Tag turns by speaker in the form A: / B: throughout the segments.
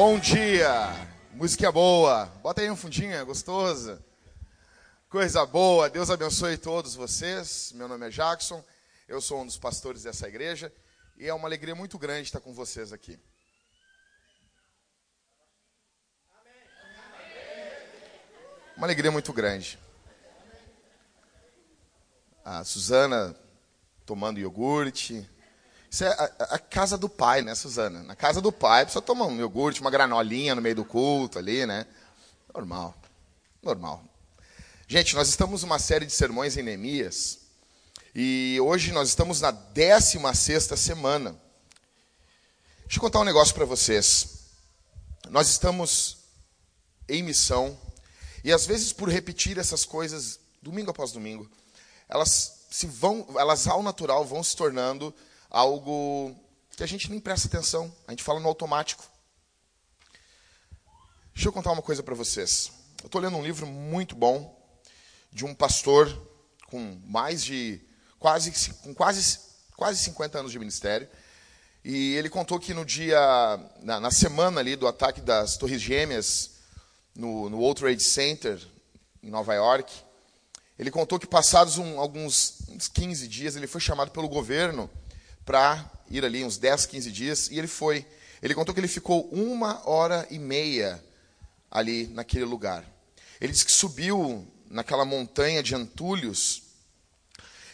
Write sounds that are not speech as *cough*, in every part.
A: Bom dia! Música boa. Bota aí um fundinho, é gostosa. Coisa boa. Deus abençoe todos vocês. Meu nome é Jackson. Eu sou um dos pastores dessa igreja e é uma alegria muito grande estar com vocês aqui. Uma alegria muito grande. A Suzana tomando iogurte, isso é a, a, casa do pai, né, Suzana? Na casa do pai, a pessoa toma um iogurte, uma granolinha no meio do culto ali, né? Normal. Normal. Gente, nós estamos numa série de sermões em Neemias. E hoje nós estamos na 16 semana. Deixa eu contar um negócio para vocês. Nós estamos em missão. E às vezes, por repetir essas coisas domingo após domingo, elas se vão, elas ao natural vão se tornando algo que a gente nem presta atenção, a gente fala no automático. Deixa eu contar uma coisa para vocês. Eu estou lendo um livro muito bom de um pastor com mais de quase com quase quase 50 anos de ministério. E ele contou que no dia na, na semana ali do ataque das Torres Gêmeas no, no World Trade Center em Nova York, ele contou que passados um, alguns uns 15 dias ele foi chamado pelo governo para ir ali uns 10, 15 dias, e ele foi. Ele contou que ele ficou uma hora e meia ali naquele lugar. Ele disse que subiu naquela montanha de entulhos,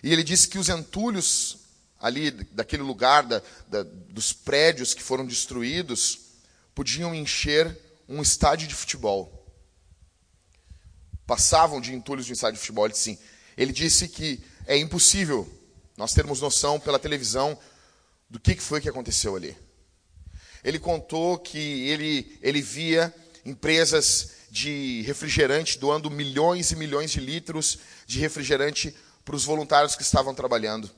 A: e ele disse que os entulhos ali daquele lugar, da, da, dos prédios que foram destruídos, podiam encher um estádio de futebol. Passavam de entulhos de um estádio de futebol. Ele disse, ele disse que é impossível nós termos noção pela televisão do que foi que aconteceu ali. Ele contou que ele, ele via empresas de refrigerante doando milhões e milhões de litros de refrigerante para os voluntários que estavam trabalhando.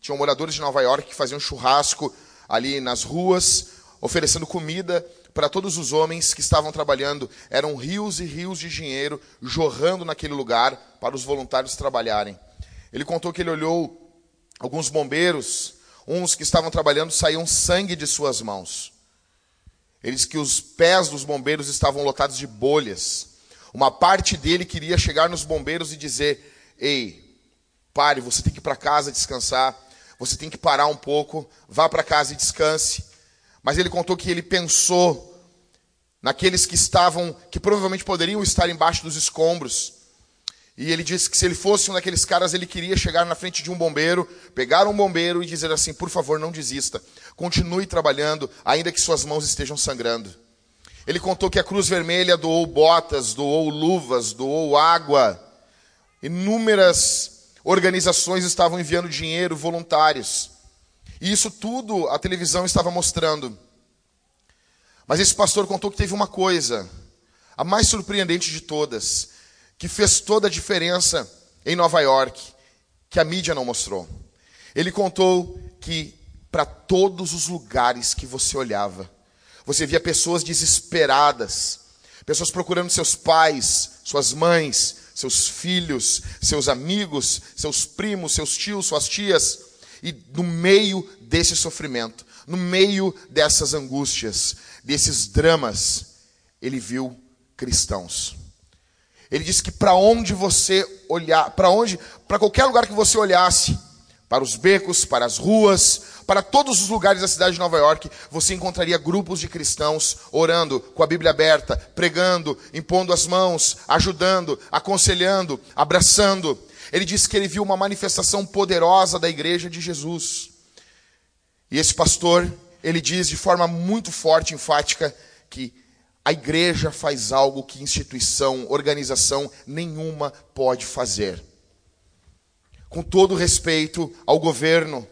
A: Tinham moradores de Nova York que faziam churrasco ali nas ruas, oferecendo comida para todos os homens que estavam trabalhando. Eram rios e rios de dinheiro jorrando naquele lugar para os voluntários trabalharem. Ele contou que ele olhou alguns bombeiros, uns que estavam trabalhando, saíam sangue de suas mãos. Ele disse que os pés dos bombeiros estavam lotados de bolhas. Uma parte dele queria chegar nos bombeiros e dizer: Ei, pare, você tem que ir para casa descansar, você tem que parar um pouco, vá para casa e descanse. Mas ele contou que ele pensou naqueles que estavam, que provavelmente poderiam estar embaixo dos escombros, e ele disse que se ele fosse um daqueles caras, ele queria chegar na frente de um bombeiro, pegar um bombeiro e dizer assim: por favor, não desista. Continue trabalhando, ainda que suas mãos estejam sangrando. Ele contou que a Cruz Vermelha doou botas, doou luvas, doou água. Inúmeras organizações estavam enviando dinheiro, voluntários. E isso tudo a televisão estava mostrando. Mas esse pastor contou que teve uma coisa, a mais surpreendente de todas que fez toda a diferença em Nova York, que a mídia não mostrou. Ele contou que para todos os lugares que você olhava, você via pessoas desesperadas, pessoas procurando seus pais, suas mães, seus filhos, seus amigos, seus primos, seus tios, suas tias, e no meio desse sofrimento, no meio dessas angústias, desses dramas, ele viu cristãos. Ele disse que para onde você olhar, para onde, para qualquer lugar que você olhasse, para os becos, para as ruas, para todos os lugares da cidade de Nova York, você encontraria grupos de cristãos orando, com a Bíblia aberta, pregando, impondo as mãos, ajudando, aconselhando, abraçando. Ele disse que ele viu uma manifestação poderosa da igreja de Jesus. E esse pastor, ele diz de forma muito forte enfática que a igreja faz algo que instituição, organização nenhuma pode fazer. Com todo respeito ao governo,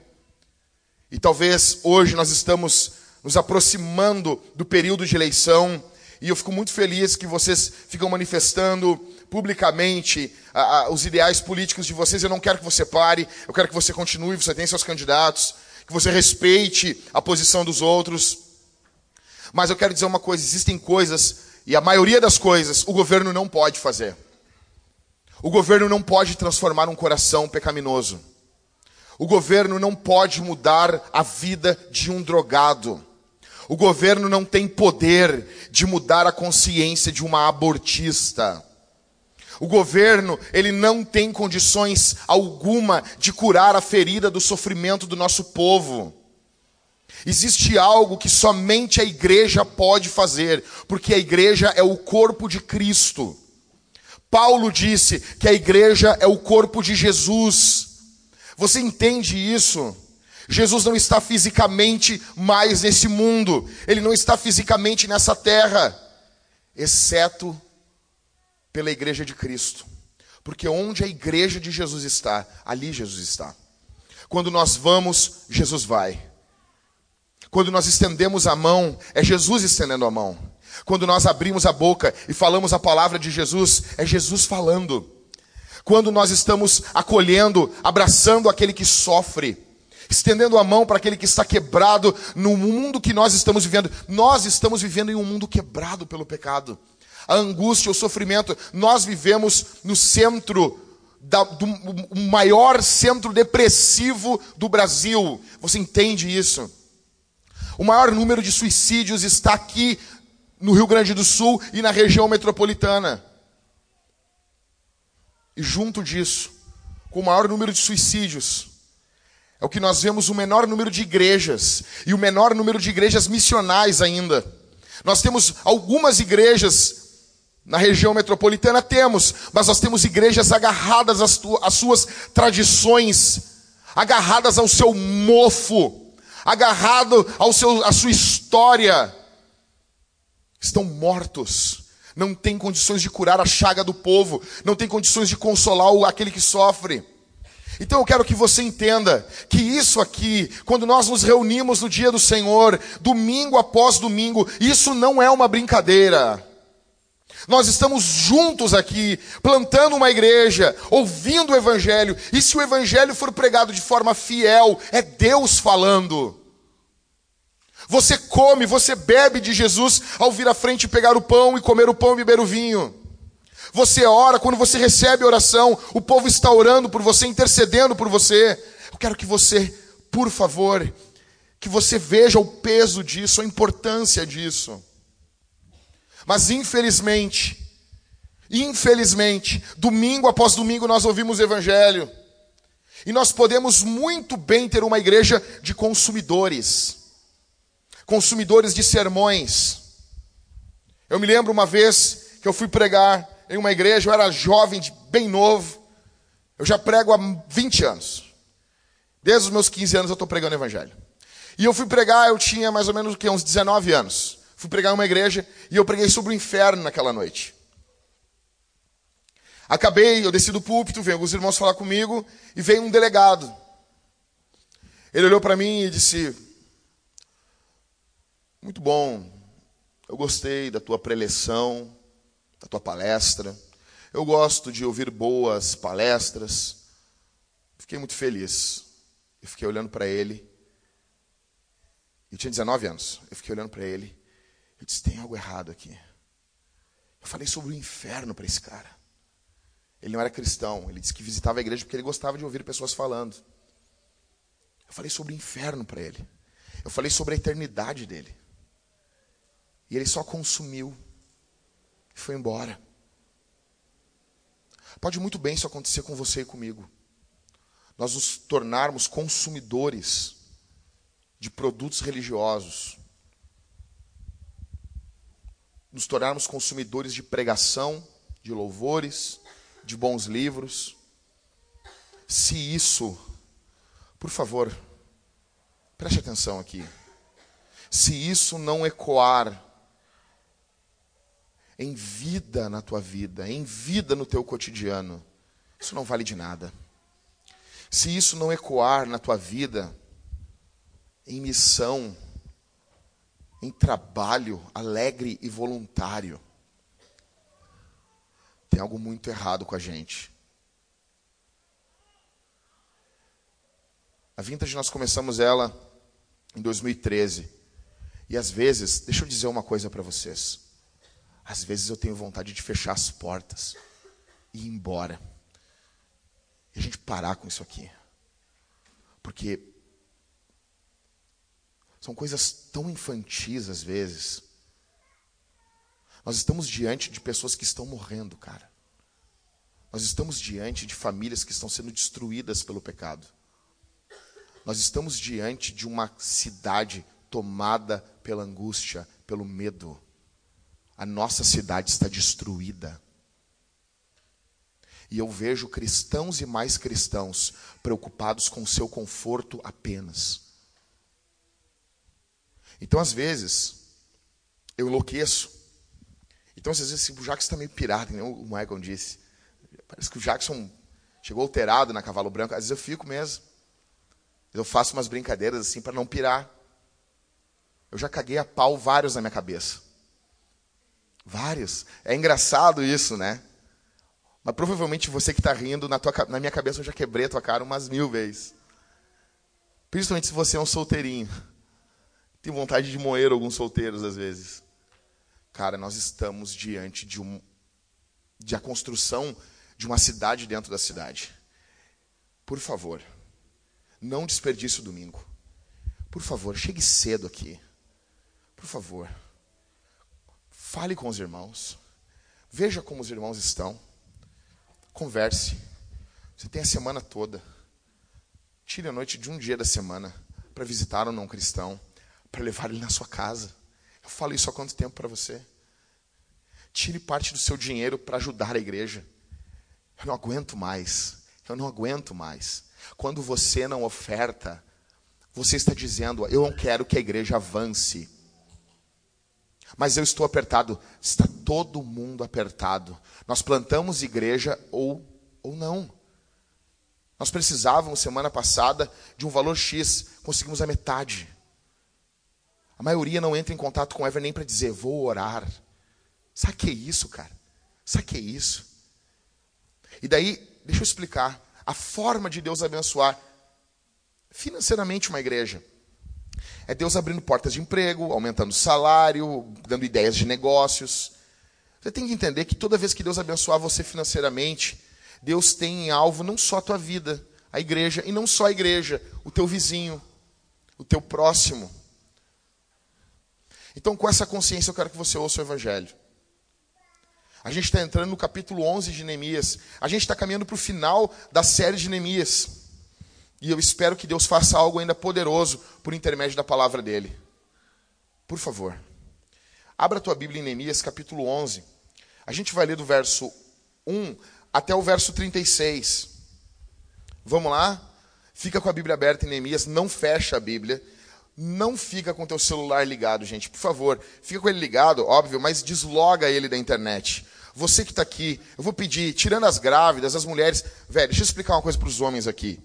A: e talvez hoje nós estamos nos aproximando do período de eleição, e eu fico muito feliz que vocês ficam manifestando publicamente a, a, os ideais políticos de vocês. Eu não quero que você pare, eu quero que você continue, você tem seus candidatos, que você respeite a posição dos outros. Mas eu quero dizer uma coisa: existem coisas, e a maioria das coisas, o governo não pode fazer. O governo não pode transformar um coração pecaminoso. O governo não pode mudar a vida de um drogado. O governo não tem poder de mudar a consciência de uma abortista. O governo, ele não tem condições alguma de curar a ferida do sofrimento do nosso povo. Existe algo que somente a igreja pode fazer, porque a igreja é o corpo de Cristo. Paulo disse que a igreja é o corpo de Jesus. Você entende isso? Jesus não está fisicamente mais nesse mundo, ele não está fisicamente nessa terra, exceto pela igreja de Cristo. Porque onde a igreja de Jesus está, ali Jesus está. Quando nós vamos, Jesus vai. Quando nós estendemos a mão, é Jesus estendendo a mão. Quando nós abrimos a boca e falamos a palavra de Jesus, é Jesus falando. Quando nós estamos acolhendo, abraçando aquele que sofre, estendendo a mão para aquele que está quebrado no mundo que nós estamos vivendo. Nós estamos vivendo em um mundo quebrado pelo pecado. A angústia, o sofrimento, nós vivemos no centro da, do maior centro depressivo do Brasil. Você entende isso? O maior número de suicídios está aqui no Rio Grande do Sul e na região metropolitana. E junto disso, com o maior número de suicídios, é o que nós vemos o menor número de igrejas e o menor número de igrejas missionais ainda. Nós temos algumas igrejas na região metropolitana, temos, mas nós temos igrejas agarradas às, às suas tradições, agarradas ao seu mofo, agarrado ao seu, à sua história. Estão mortos, não têm condições de curar a chaga do povo, não têm condições de consolar aquele que sofre. Então eu quero que você entenda que isso aqui, quando nós nos reunimos no dia do Senhor, domingo após domingo, isso não é uma brincadeira. Nós estamos juntos aqui, plantando uma igreja, ouvindo o Evangelho, e se o Evangelho for pregado de forma fiel, é Deus falando. Você come, você bebe de Jesus ao vir à frente pegar o pão e comer o pão e beber o vinho. Você ora, quando você recebe a oração, o povo está orando por você, intercedendo por você. Eu quero que você, por favor, que você veja o peso disso, a importância disso. Mas infelizmente, infelizmente, domingo após domingo nós ouvimos o evangelho. E nós podemos muito bem ter uma igreja de consumidores. Consumidores de sermões. Eu me lembro uma vez que eu fui pregar em uma igreja, eu era jovem, bem novo. Eu já prego há 20 anos. Desde os meus 15 anos eu estou pregando o evangelho. E eu fui pregar, eu tinha mais ou menos uns 19 anos. Fui pregar em uma igreja e eu preguei sobre o inferno naquela noite. Acabei, eu desci do púlpito, veio alguns irmãos falar comigo e veio um delegado. Ele olhou para mim e disse: Muito bom, eu gostei da tua preleção, da tua palestra. Eu gosto de ouvir boas palestras. Fiquei muito feliz. Eu fiquei olhando para ele. Eu tinha 19 anos. Eu fiquei olhando para ele. Eu disse: tem algo errado aqui. Eu falei sobre o inferno para esse cara. Ele não era cristão. Ele disse que visitava a igreja porque ele gostava de ouvir pessoas falando. Eu falei sobre o inferno para ele. Eu falei sobre a eternidade dele. E ele só consumiu e foi embora. Pode muito bem isso acontecer com você e comigo. Nós nos tornarmos consumidores de produtos religiosos. Nos tornarmos consumidores de pregação, de louvores, de bons livros. Se isso, por favor, preste atenção aqui. Se isso não ecoar em vida na tua vida, em vida no teu cotidiano, isso não vale de nada. Se isso não ecoar na tua vida, em missão, em trabalho alegre e voluntário, tem algo muito errado com a gente. A Vintage nós começamos ela em 2013. E às vezes, deixa eu dizer uma coisa para vocês. Às vezes eu tenho vontade de fechar as portas e ir embora. E a gente parar com isso aqui. Porque São coisas tão infantis às vezes. Nós estamos diante de pessoas que estão morrendo, cara. Nós estamos diante de famílias que estão sendo destruídas pelo pecado. Nós estamos diante de uma cidade tomada pela angústia, pelo medo. A nossa cidade está destruída. E eu vejo cristãos e mais cristãos preocupados com o seu conforto apenas. Então, às vezes, eu enlouqueço. Então, às vezes, o Jackson está meio pirado, como o Michael disse. Parece que o Jackson chegou alterado na Cavalo Branco. Às vezes eu fico mesmo. Eu faço umas brincadeiras assim para não pirar. Eu já caguei a pau vários na minha cabeça. Vários. É engraçado isso, né? Mas provavelmente você que está rindo, na, tua, na minha cabeça eu já quebrei a tua cara umas mil vezes. Principalmente se você é um solteirinho. Tem vontade de moer alguns solteiros às vezes. Cara, nós estamos diante de, um, de a construção de uma cidade dentro da cidade. Por favor, não desperdice o domingo. Por favor, chegue cedo aqui. Por favor, fale com os irmãos. Veja como os irmãos estão. Converse. Você tem a semana toda. Tire a noite de um dia da semana para visitar um não cristão, para levar ele na sua casa. Eu falo isso há quanto tempo para você? Tire parte do seu dinheiro para ajudar a igreja. Eu não aguento mais. Eu não aguento mais. Quando você não oferta, você está dizendo: Eu não quero que a igreja avance. Mas eu estou apertado. Está todo mundo apertado. Nós plantamos igreja ou, ou não. Nós precisávamos, semana passada, de um valor X. Conseguimos a metade. A maioria não entra em contato com o Ever nem para dizer, vou orar. Sabe que é isso, cara? Sabe que é isso? E daí, deixa eu explicar a forma de Deus abençoar financeiramente uma igreja. É Deus abrindo portas de emprego, aumentando salário, dando ideias de negócios. Você tem que entender que toda vez que Deus abençoar você financeiramente, Deus tem em alvo não só a tua vida, a igreja, e não só a igreja, o teu vizinho, o teu próximo. Então, com essa consciência, eu quero que você ouça o Evangelho. A gente está entrando no capítulo 11 de Neemias. A gente está caminhando para o final da série de Neemias. E eu espero que Deus faça algo ainda poderoso por intermédio da palavra dele. Por favor, abra a tua Bíblia em Neemias, capítulo 11. A gente vai ler do verso 1 até o verso 36. Vamos lá? Fica com a Bíblia aberta em Neemias, não fecha a Bíblia. Não fica com teu celular ligado, gente, por favor. Fica com ele ligado, óbvio, mas desloga ele da internet. Você que está aqui, eu vou pedir, tirando as grávidas, as mulheres. Velho, deixa eu explicar uma coisa para os homens aqui.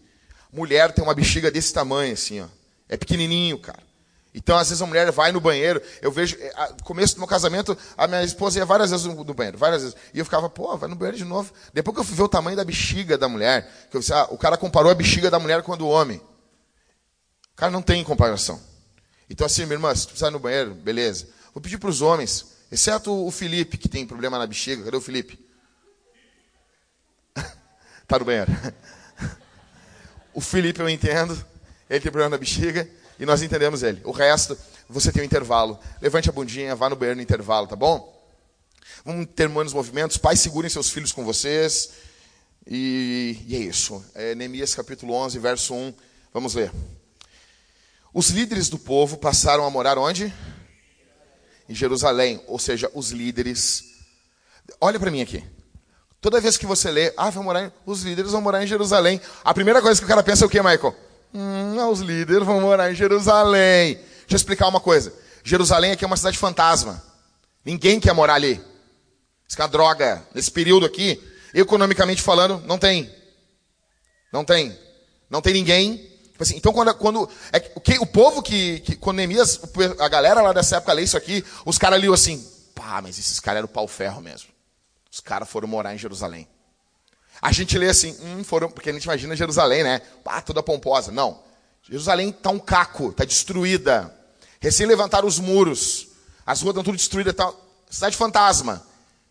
A: Mulher tem uma bexiga desse tamanho, assim, ó. É pequenininho, cara. Então, às vezes, a mulher vai no banheiro. Eu vejo, é, no começo do meu casamento, a minha esposa ia várias vezes no banheiro, várias vezes. E eu ficava, pô, vai no banheiro de novo. Depois que eu fui ver o tamanho da bexiga da mulher, que eu disse, ah, o cara comparou a bexiga da mulher com a do homem. Cara não tem comparação. Então, assim, minha irmã, se tu precisar ir no banheiro, beleza. Vou pedir para os homens, exceto o Felipe, que tem problema na bexiga. Cadê o Felipe? *laughs* tá no banheiro. *laughs* o Felipe eu entendo, ele tem problema na bexiga e nós entendemos ele. O resto, você tem um intervalo. Levante a bundinha, vá no banheiro no intervalo, tá bom? Vamos terminando os movimentos. Pais, segurem seus filhos com vocês. E, e é isso. É Neemias capítulo 11, verso 1. Vamos ler. Os líderes do povo passaram a morar onde? Em Jerusalém, ou seja, os líderes. Olha para mim aqui. Toda vez que você lê, ah, vão morar, em... os líderes vão morar em Jerusalém. A primeira coisa que o cara pensa é o que, Michael? Hum, os líderes vão morar em Jerusalém. Deixa eu explicar uma coisa. Jerusalém aqui é uma cidade fantasma. Ninguém quer morar ali. Isso é uma droga. Nesse período aqui, economicamente falando, não tem. Não tem. Não tem ninguém assim, então, quando, quando é, o, que, o povo que, que, quando Neemias, a galera lá dessa época lê isso aqui, os caras liam assim, pá, mas esses caras eram pau ferro mesmo. Os caras foram morar em Jerusalém. A gente lê assim, hum, foram, porque a gente imagina Jerusalém, né? Pá, toda pomposa. Não. Jerusalém está um caco, está destruída. Recém levantaram os muros. As ruas estão tudo destruídas. Tá, cidade fantasma.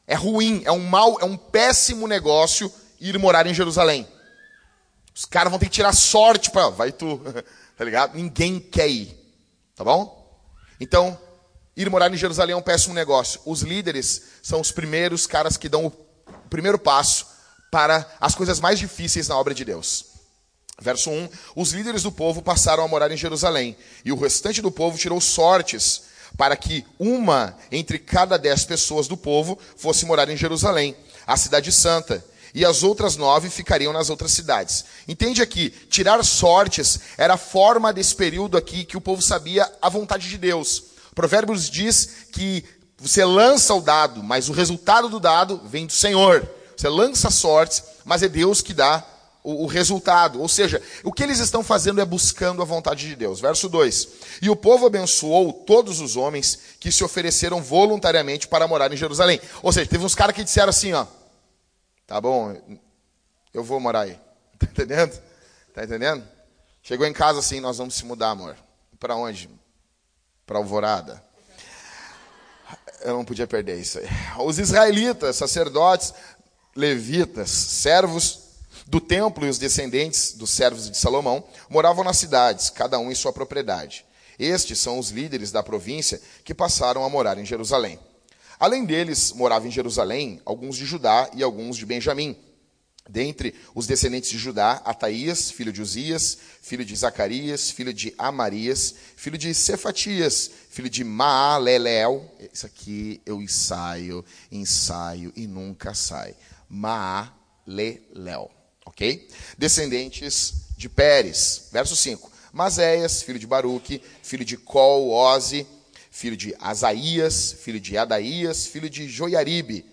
A: É ruim, é um mal, é um péssimo negócio ir morar em Jerusalém. Os caras vão ter que tirar sorte para. Vai tu, *laughs* tá ligado? Ninguém quer ir. Tá bom? Então, ir morar em Jerusalém é um péssimo negócio. Os líderes são os primeiros caras que dão o primeiro passo para as coisas mais difíceis na obra de Deus. Verso 1: Os líderes do povo passaram a morar em Jerusalém, e o restante do povo tirou sortes para que uma entre cada dez pessoas do povo fosse morar em Jerusalém, a cidade santa, e as outras nove ficariam nas outras cidades. Entende aqui, tirar sortes era a forma desse período aqui que o povo sabia a vontade de Deus. Provérbios diz que você lança o dado, mas o resultado do dado vem do Senhor. Você lança sortes, mas é Deus que dá o, o, resultado. Ou seja, o que eles estão fazendo é buscando a vontade de Deus. Verso 2: E o povo abençoou todos os homens que se ofereceram voluntariamente para morar em Jerusalém. Ou seja, teve uns caras que disseram assim: ó, tá bom, eu vou morar aí. *laughs* Tá entendendo? Tá entendendo? Chegou em casa assim: nós vamos se mudar, amor. Para onde? Para Alvorada. Eu não podia perder isso aí. Os israelitas, sacerdotes, levitas, servos do templo e os descendentes dos servos de Salomão moravam nas cidades, cada um em sua propriedade. Estes são os líderes da província que passaram a morar em Jerusalém. Além deles, moravam em Jerusalém alguns de Judá e alguns de Benjamim. Dentre os descendentes de Judá, Ataías, filho de Uzias, filho de Zacarias, filho de Amarias, filho de Cefatias, filho de Maalelel. Isso aqui eu ensaio, ensaio e nunca sai. Maalelel ok? Descendentes de Pérez, verso 5. Maséias, filho de Baruque, filho de Col, Oze, filho de Asaías, filho de Adaías, filho de Joiaribe.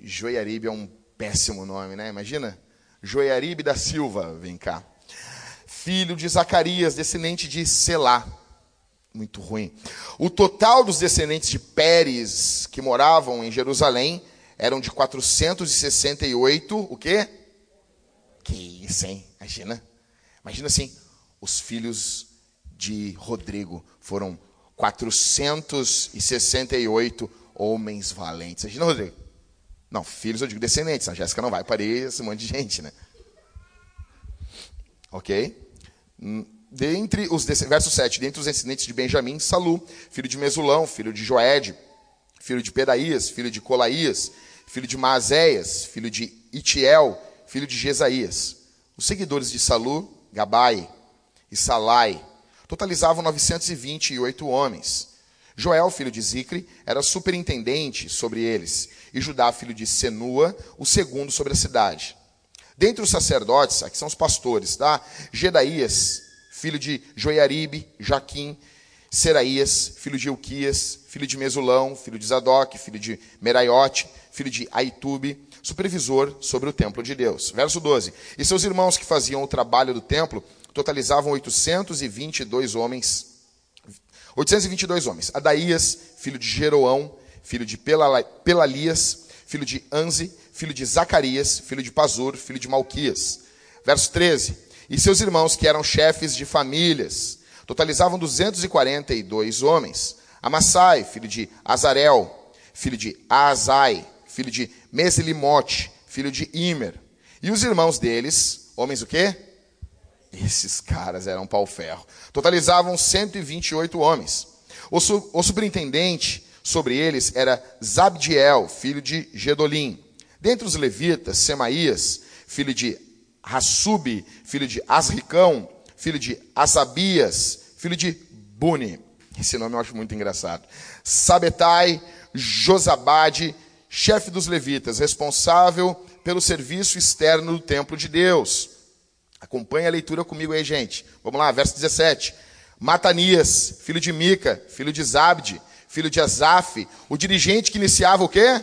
A: Joiaribe é um péssimo nome, né? Imagina? Joiaribe da Silva, vem cá. Filho de Zacarias, descendente de Selá. Muito ruim. O total dos descendentes de Pérez que moravam em Jerusalém eram de 468, o quê? Que isso, hein? Imagina. Imagina assim, os filhos de Rodrigo foram 468 homens valentes. Imagina, Rodrigo. Não, filhos eu digo descendentes. A Jéssica não vai parir esse monte de gente, né? Ok? Dentre os verso 7, dentre os descendentes de Benjamim, Salu, filho de Mesulão, filho de Joed, filho de Pedaías, filho de Colaías, filho de Maazéias, filho de Itiel, filho de Jesaías. Os seguidores de Salu, Gabai e Salai totalizavam 928 homens. Joel, filho de Zicre, era superintendente sobre eles, e Judá, filho de Senua, o segundo sobre a cidade. Dentre os sacerdotes, aqui são os pastores, tá? Gedaías, filho de Joiaribe, Jaquim, Seraías, filho de Euquias, filho de Mesulão, filho de Zadok, filho de Meraiote, filho de Aitube, supervisor sobre o templo de Deus. Verso 12. E seus irmãos que faziam o trabalho do templo totalizavam 822 homens. 822 homens. Adaías, filho de Jeroão, filho de Pelalias, filho de Anze, filho de Zacarias, filho de Pazur, filho de Malquias. Verso 13. E seus irmãos que eram chefes de famílias totalizavam 242 homens. Amassai, filho de Azarel, filho de Azai, filho de Mesilimote, filho de Imer. E os irmãos deles, homens o quê? Esses caras eram pau-ferro. Totalizavam 128 homens. O, su o superintendente sobre eles era Zabdiel, filho de Gedolim. Dentre os levitas, Semaías, filho de Hassub, filho de Asricão, filho de Asabias, filho de Buni. Esse nome eu acho muito engraçado. Sabetai, Josabade, chefe dos levitas, responsável pelo serviço externo do templo de Deus. Acompanhe a leitura comigo aí, gente. Vamos lá, verso 17. Matanias, filho de Mica, filho de Zabde, filho de Azaf, o dirigente que iniciava o quê?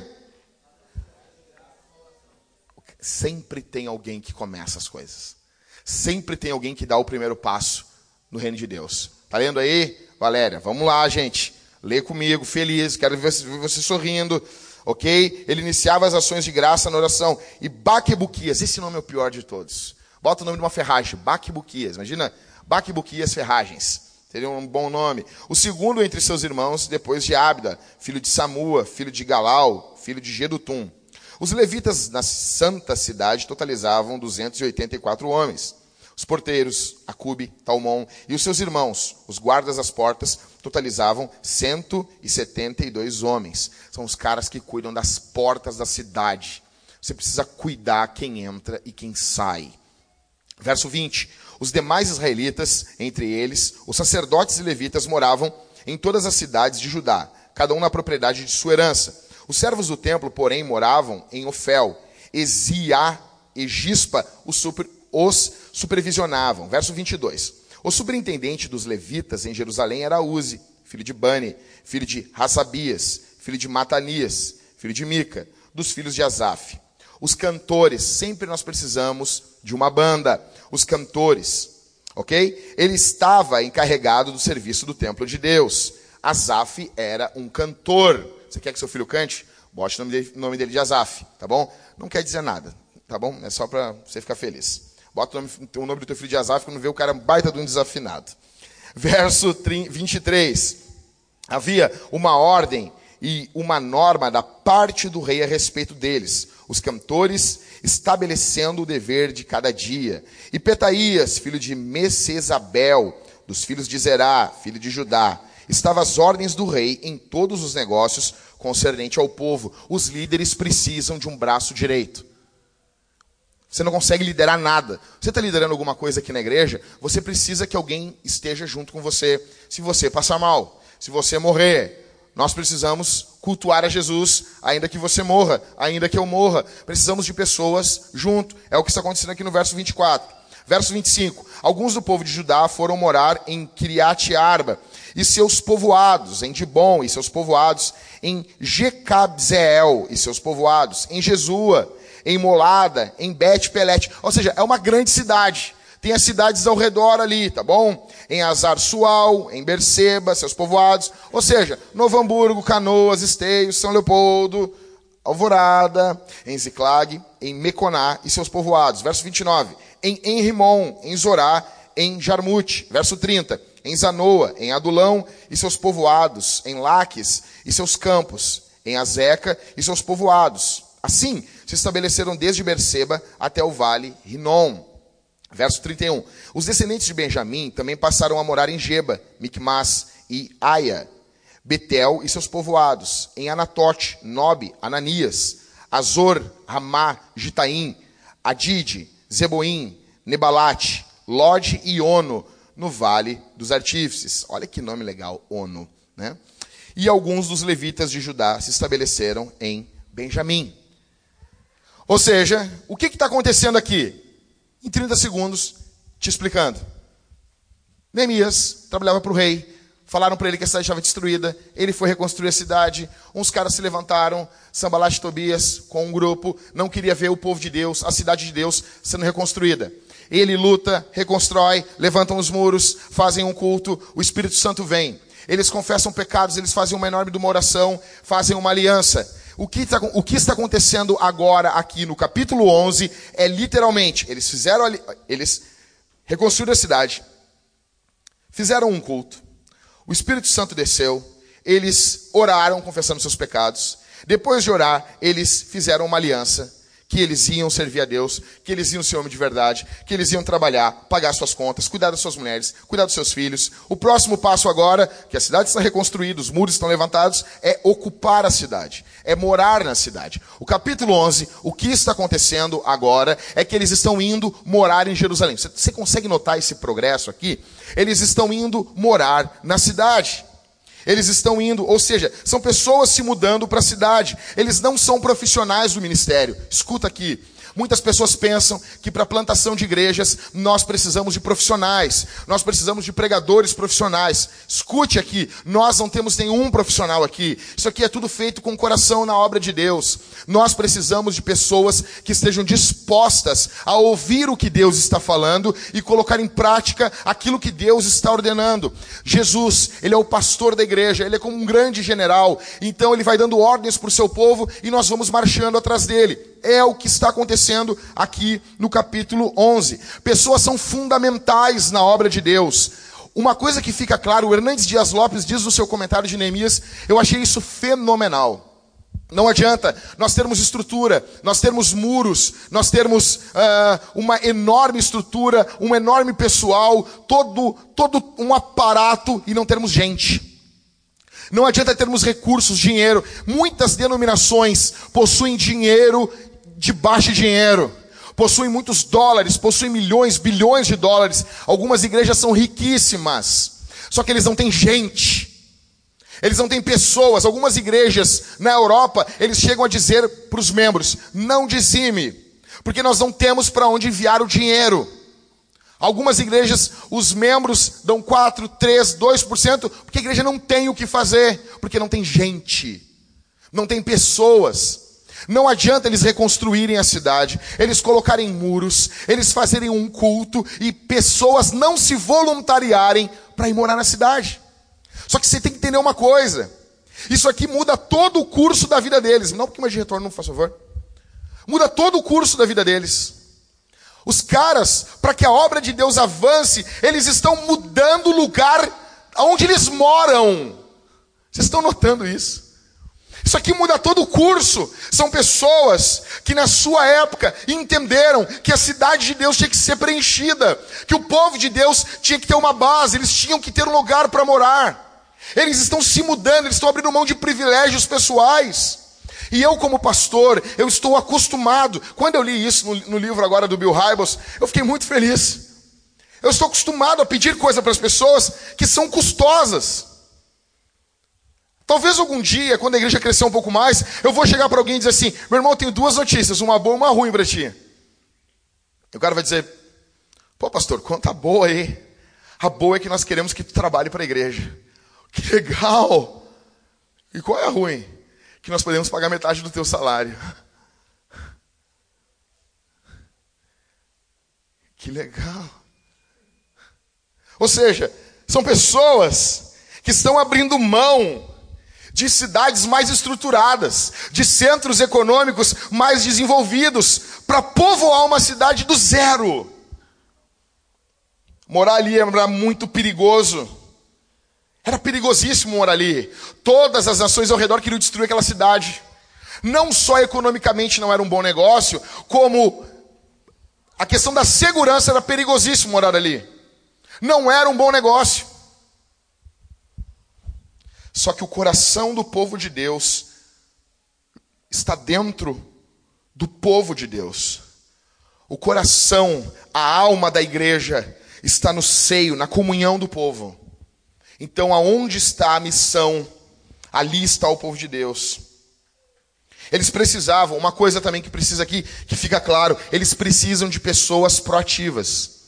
A: Sempre tem alguém que começa as coisas. Sempre tem alguém que dá o primeiro passo no reino de Deus. Tá lendo aí, Valéria? Vamos lá, gente. Lê comigo, feliz. Quero ver você sorrindo ok? Ele iniciava as ações de graça na oração. E Baquebuquias, esse nome é o pior de todos. Bota o nome de uma ferragem, Baquebuquias. Imagina, Baquebuquias Ferragens. Seria um bom nome. O segundo entre seus irmãos, depois de Abda, filho de Samua, filho de Galau, filho de Gedutum. Os levitas na santa cidade totalizavam 284 homens. Os porteiros, Acube, Talmon e os seus irmãos, os guardas das portas, totalizavam 172 homens. São os caras que cuidam das portas da cidade. Você precisa cuidar quem entra e quem sai. Verso 20. Os demais israelitas, entre eles, os sacerdotes e levitas, moravam em todas as cidades de Judá, cada um na propriedade de sua herança. Os servos do templo, porém, moravam em Ofel. Eziá e Gispa os super, os supervisionavam. Verso 22. O superintendente dos levitas em Jerusalém era Uzi, filho de Bani, filho de Hassabias, filho de Matanias, filho de Mica, dos filhos de Asaf. Os cantores, sempre nós precisamos de uma banda. Os cantores, ok? Ele estava encarregado do serviço do templo de Deus. Asaf era um cantor. Você quer que seu filho cante? Bote o nome dele, nome dele de Asaf, tá bom? Não quer dizer nada, tá bom? É só para você ficar feliz. Bota o nome, o nome do teu filho de Asaf quando vê o cara baita de um desafinado. Verso 23. Havia uma ordem e uma norma da parte do rei a respeito deles, os cantores estabelecendo o dever de cada dia. E Petaías, filho de Messesabel, dos filhos de Zerá, filho de Judá, estava às ordens do rei em todos os negócios concernente ao povo. Os líderes precisam de um braço direito. Você não consegue liderar nada. Você está liderando alguma coisa aqui na igreja, você precisa que alguém esteja junto com você. Se você passar mal, se você morrer, nós precisamos cultuar a Jesus, ainda que você morra, ainda que eu morra. Precisamos de pessoas junto. É o que está acontecendo aqui no verso 24. Verso 25. Alguns do povo de Judá foram morar em Kiriat Arba e seus povoados, em Dibon e seus povoados, em Jecabzeel e seus povoados, em Jesua, em Molada, em Bet Pelete. Ou seja, é uma grande cidade. Tem as cidades ao redor ali, tá bom? Em Azar Sual, em Berseba, seus povoados. Ou seja, Novo Hamburgo, Canoas, Esteios, São Leopoldo, Alvorada, em Ziclag, em Meconá e seus povoados. Verso 29. Em Enrimon, em Zorá, em Jarmute. Verso 30. Em Zanoa, em Adulão e seus povoados. Em Laques e seus campos. Em Azeca e seus povoados. Assim, se estabeleceram desde Berseba até o vale Rinom. Verso 31. Os descendentes de Benjamim também passaram a morar em Geba, Micmas e Aia, Betel e seus povoados, em Anatote, Nobe, Ananias, Azor, Ramá, Gitaim, Adide, Zeboim, Nebalate, Lode e Ono, no Vale dos Artífices. Olha que nome legal, Ono. Né? E alguns dos levitas de Judá se estabeleceram em Benjamim. Ou seja, o que está acontecendo aqui? Em 30 segundos, te explicando. Neemias trabalhava para o rei, falaram para ele que a cidade estava destruída, ele foi reconstruir a cidade, uns caras se levantaram, Sambalat e Tobias, com um grupo, não queria ver o povo de Deus, a cidade de Deus sendo reconstruída. Ele luta, reconstrói, levantam os muros, fazem um culto, o Espírito Santo vem. Eles confessam pecados, eles fazem uma enorme uma oração, fazem uma aliança. O que, está, o que está acontecendo agora aqui no capítulo 11 é literalmente, eles fizeram, eles reconstruíram a cidade, fizeram um culto, o Espírito Santo desceu, eles oraram confessando seus pecados, depois de orar, eles fizeram uma aliança, que eles iam servir a Deus, que eles iam ser homem de verdade, que eles iam trabalhar, pagar suas contas, cuidar das suas mulheres, cuidar dos seus filhos. O próximo passo agora, que a cidade está reconstruída, os muros estão levantados, é ocupar a cidade, é morar na cidade. O capítulo 11, o que está acontecendo agora é que eles estão indo morar em Jerusalém. Você, você consegue notar esse progresso aqui? Eles estão indo morar na cidade. Eles estão indo, ou seja, são pessoas se mudando para a cidade. Eles não são profissionais do ministério. Escuta aqui. Muitas pessoas pensam que para a plantação de igrejas nós precisamos de profissionais, nós precisamos de pregadores profissionais. Escute aqui, nós não temos nenhum profissional aqui. Isso aqui é tudo feito com o coração na obra de Deus. Nós precisamos de pessoas que estejam dispostas a ouvir o que Deus está falando e colocar em prática aquilo que Deus está ordenando. Jesus, ele é o pastor da igreja, ele é como um grande general, então ele vai dando ordens para o seu povo e nós vamos marchando atrás dele é o que está acontecendo aqui no capítulo 11. Pessoas são fundamentais na obra de Deus. Uma coisa que fica claro, o Hernandes Dias Lopes diz no seu comentário de Neemias, eu achei isso fenomenal. Não adianta nós termos estrutura, nós termos muros, nós termos uh, uma enorme estrutura, um enorme pessoal, todo, todo um aparato e não termos gente. Não adianta termos recursos, dinheiro. Muitas denominações possuem dinheiro de baixo dinheiro, possuem muitos dólares, possuem milhões, bilhões de dólares. Algumas igrejas são riquíssimas, só que eles não têm gente. Eles não têm pessoas. Algumas igrejas na Europa, eles chegam a dizer para os membros: não dizime, porque nós não temos para onde enviar o dinheiro. Algumas igrejas, os membros dão 4, 3, 2%, porque a igreja não tem o que fazer, porque não tem gente, não tem pessoas. Não adianta eles reconstruírem a cidade, eles colocarem muros, eles fazerem um culto e pessoas não se voluntariarem para ir morar na cidade. Só que você tem que entender uma coisa. Isso aqui muda todo o curso da vida deles. Não pouquinho mais de retorno, por favor. Muda todo o curso da vida deles. Os caras, para que a obra de Deus avance, eles estão mudando o lugar onde eles moram. Vocês estão notando isso? Isso aqui muda todo o curso. São pessoas que na sua época entenderam que a cidade de Deus tinha que ser preenchida, que o povo de Deus tinha que ter uma base, eles tinham que ter um lugar para morar. Eles estão se mudando, eles estão abrindo mão de privilégios pessoais. E eu, como pastor, eu estou acostumado. Quando eu li isso no, no livro agora do Bill Hybels, eu fiquei muito feliz. Eu estou acostumado a pedir coisa para as pessoas que são custosas. Talvez algum dia, quando a igreja crescer um pouco mais, eu vou chegar para alguém e dizer assim: meu irmão, tenho duas notícias, uma boa e uma ruim para ti. E o cara vai dizer: pô, pastor, conta boa aí. A boa é que nós queremos que tu trabalhe para a igreja. Que legal! E qual é a ruim? Que nós podemos pagar metade do teu salário. Que legal! Ou seja, são pessoas que estão abrindo mão de cidades mais estruturadas, de centros econômicos mais desenvolvidos, para povoar uma cidade do zero. Morar ali era muito perigoso. Era perigosíssimo morar ali. Todas as nações ao redor queriam destruir aquela cidade. Não só economicamente não era um bom negócio, como a questão da segurança era perigosíssimo morar ali. Não era um bom negócio. Só que o coração do povo de Deus está dentro do povo de Deus. O coração, a alma da igreja está no seio, na comunhão do povo. Então, aonde está a missão? Ali está o povo de Deus. Eles precisavam, uma coisa também que precisa aqui, que fica claro, eles precisam de pessoas proativas.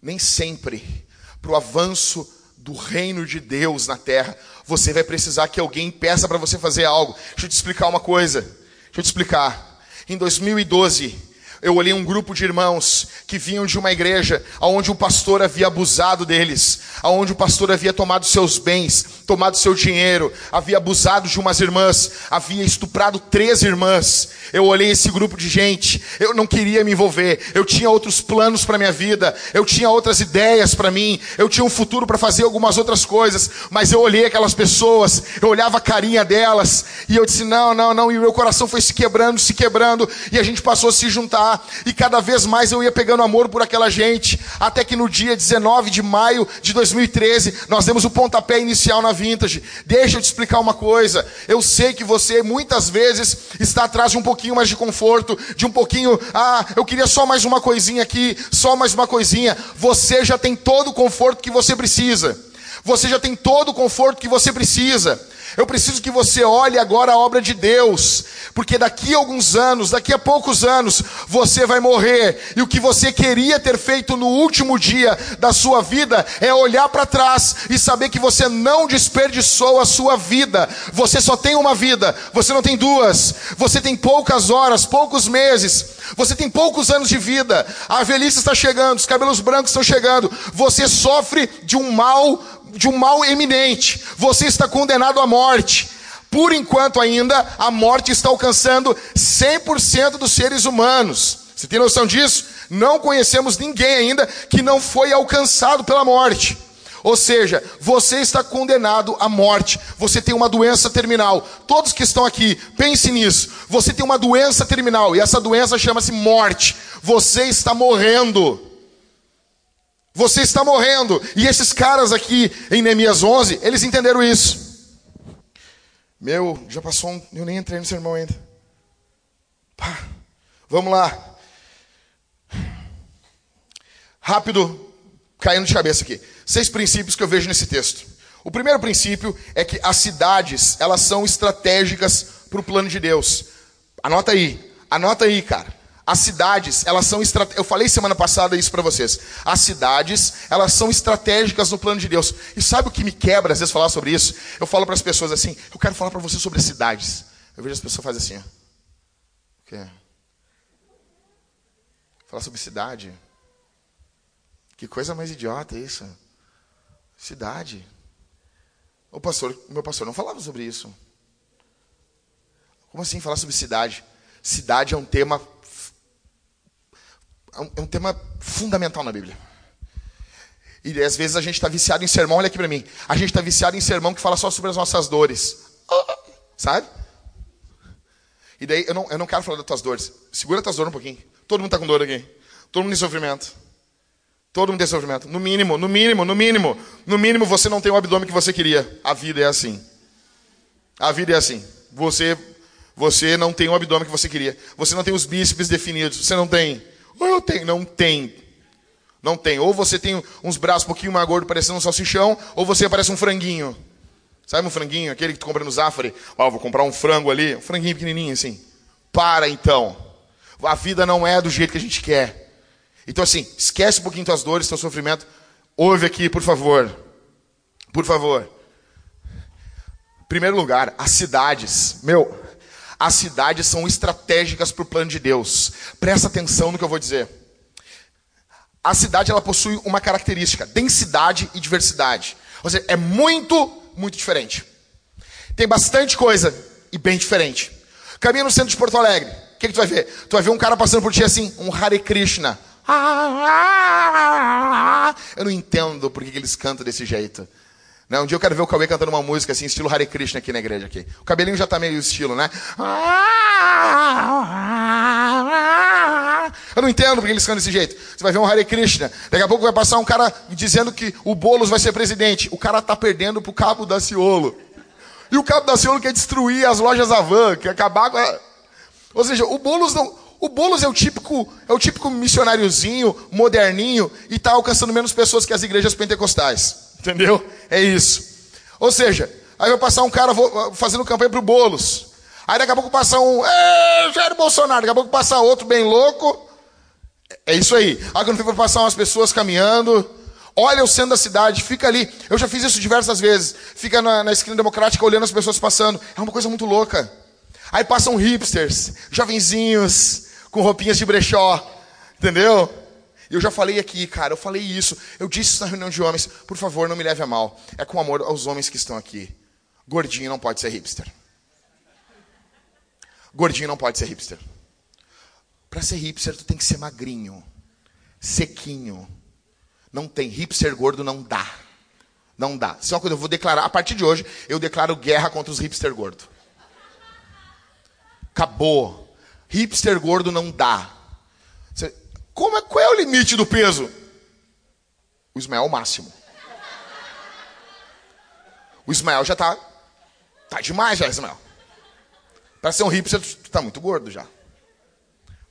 A: Nem sempre, para o avanço do reino de Deus na terra, você vai precisar que alguém peça para você fazer algo. Deixa eu te explicar uma coisa. Deixa eu te explicar. Em 2012, eu olhei um grupo de irmãos que vinham de uma igreja onde o pastor havia abusado deles, onde o pastor havia tomado seus bens, tomado seu dinheiro, havia abusado de umas irmãs, havia estuprado três irmãs. Eu olhei esse grupo de gente, eu não queria me envolver, eu tinha outros planos para minha vida, eu tinha outras ideias para mim, eu tinha um futuro para fazer algumas outras coisas, mas eu olhei aquelas pessoas, eu olhava a carinha delas e eu disse: não, não, não, e o meu coração foi se quebrando, se quebrando, e a gente passou a se juntar, e cada vez mais eu ia pegando amor por aquela gente, até que no dia 19 de maio de 2013 nós demos o pontapé inicial na Vintage. Deixa eu te explicar uma coisa, eu sei que você muitas vezes está atrás de um pouquinho mais de conforto, de um pouquinho, ah, eu queria só mais uma coisinha aqui, só mais uma coisinha. Você já tem todo o conforto que você precisa. Você já tem todo o conforto que você precisa. Eu preciso que você olhe agora a obra de Deus, porque daqui a alguns anos, daqui a poucos anos, você vai morrer, e o que você queria ter feito no último dia da sua vida é olhar para trás e saber que você não desperdiçou a sua vida. Você só tem uma vida, você não tem duas, você tem poucas horas, poucos meses, você tem poucos anos de vida, a velhice está chegando, os cabelos brancos estão chegando, você sofre de um mal de um mal eminente. Você está condenado à morte. Por enquanto ainda, a morte está alcançando 100% dos seres humanos. Você tem noção disso? Não conhecemos ninguém ainda que não foi alcançado pela morte. Ou seja, você está condenado à morte. Você tem uma doença terminal. Todos que estão aqui, pense nisso. Você tem uma doença terminal e essa doença chama-se morte. Você está morrendo. Você está morrendo. E esses caras aqui em Neemias 11, eles entenderam isso. Meu, já passou um. Eu nem entrei no sermão ainda. Pá, vamos lá. Rápido, caindo de cabeça aqui. Seis princípios que eu vejo nesse texto. O primeiro princípio é que as cidades, elas são estratégicas para o plano de Deus. Anota aí, anota aí, cara. As cidades, elas são estratégicas. Eu falei semana passada isso para vocês. As cidades, elas são estratégicas no plano de Deus. E sabe o que me quebra às vezes falar sobre isso? Eu falo para as pessoas assim: eu quero falar para você sobre as cidades. Eu vejo as pessoas fazem assim: ó. o quê? Falar sobre cidade? Que coisa mais idiota isso. Cidade. O pastor, meu pastor não falava sobre isso. Como assim falar sobre cidade? Cidade é um tema é um tema fundamental na Bíblia. E às vezes a gente está viciado em sermão, olha aqui para mim. A gente está viciado em sermão que fala só sobre as nossas dores. Sabe? E daí eu não, eu não quero falar das tuas dores. Segura as tuas dores um pouquinho. Todo mundo está com dor aqui. Todo mundo tem sofrimento. Todo mundo tem sofrimento. No mínimo, no mínimo, no mínimo. No mínimo você não tem o abdômen que você queria. A vida é assim. A vida é assim. Você, você não tem o abdômen que você queria. Você não tem os bíceps definidos. Você não tem. Ou eu tenho? Não tem. Não tem. Ou você tem uns braços um pouquinho mais gordos parecendo um salsichão, ou você parece um franguinho. Sabe um franguinho? Aquele que tu compra no Zafari? Ó, oh, vou comprar um frango ali. Um franguinho pequenininho assim. Para então. A vida não é do jeito que a gente quer. Então assim, esquece um pouquinho tuas dores, teu sofrimento. Ouve aqui, por favor. Por favor. Primeiro lugar, as cidades. Meu, as cidades são estratégicas para o plano de Deus. Presta atenção no que eu vou dizer. A cidade ela possui uma característica: densidade e diversidade. Ou seja, é muito, muito diferente. Tem bastante coisa e bem diferente. Caminha no centro de Porto Alegre. O que, que tu vai ver? Tu vai ver um cara passando por ti assim, um Hare Krishna. Eu não entendo por que eles cantam desse jeito. Né? Um dia eu quero ver o Cauê cantando uma música assim, estilo Hare Krishna aqui na igreja. Aqui. O cabelinho já está meio estilo, né? Eu não entendo porque eles cantam desse jeito. Você vai ver um Hare Krishna. Daqui a pouco vai passar um cara dizendo que o Boulos vai ser presidente. O cara está perdendo pro Cabo da Ciolo. E o Cabo da Ciolo quer destruir as lojas Avan, quer acabar com a... Ou seja, o Boulos não... O Boulos é o típico, é o típico missionáriozinho, moderninho, e está alcançando menos pessoas que as igrejas pentecostais. Entendeu? É isso. Ou seja, aí vai passar um cara fazendo campanha para o Boulos. Aí daqui a pouco passa um, Jair Bolsonaro, daqui a pouco passa outro bem louco. É isso aí. Aí quando for passar umas pessoas caminhando, olha o centro da cidade, fica ali. Eu já fiz isso diversas vezes. Fica na, na esquina democrática olhando as pessoas passando. É uma coisa muito louca. Aí passam hipsters, jovenzinhos, com roupinhas de brechó. Entendeu? Eu já falei aqui, cara, eu falei isso. Eu disse isso na reunião de homens. Por favor, não me leve a mal. É com amor aos homens que estão aqui. Gordinho não pode ser hipster. Gordinho não pode ser hipster. Para ser hipster, tu tem que ser magrinho, sequinho. Não tem. Hipster gordo não dá. Não dá. Isso é uma coisa, eu vou declarar, a partir de hoje, eu declaro guerra contra os hipster gordo. Acabou. Hipster gordo não dá. Como é, qual é o limite do peso? O Ismael o máximo. O Ismael já tá. Tá demais já, Ismael. Para ser um hipster, tu tá muito gordo já.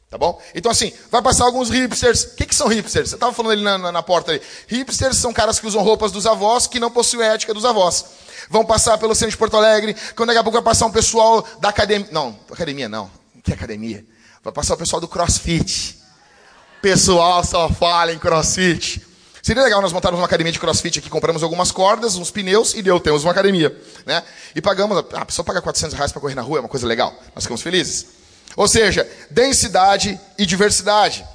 A: Tá bom? Então, assim, vai passar alguns hipsters. O que, que são hipsters? Você tava falando ali na, na, na, porta ali. Hipsters são caras que usam roupas dos avós que não possuem a ética dos avós. Vão passar pelo centro de Porto Alegre. Quando daqui a pouco vai passar um pessoal da academia. Não, academia não. Que academia? Vai passar o pessoal do crossfit pessoal só fala em crossfit. Seria legal nós montarmos uma academia de crossfit aqui, compramos algumas cordas, uns pneus e deu, temos uma academia. Né? E pagamos, ah, a pessoa paga 400 reais para correr na rua, é uma coisa legal. Nós ficamos felizes. Ou seja, densidade e diversidade.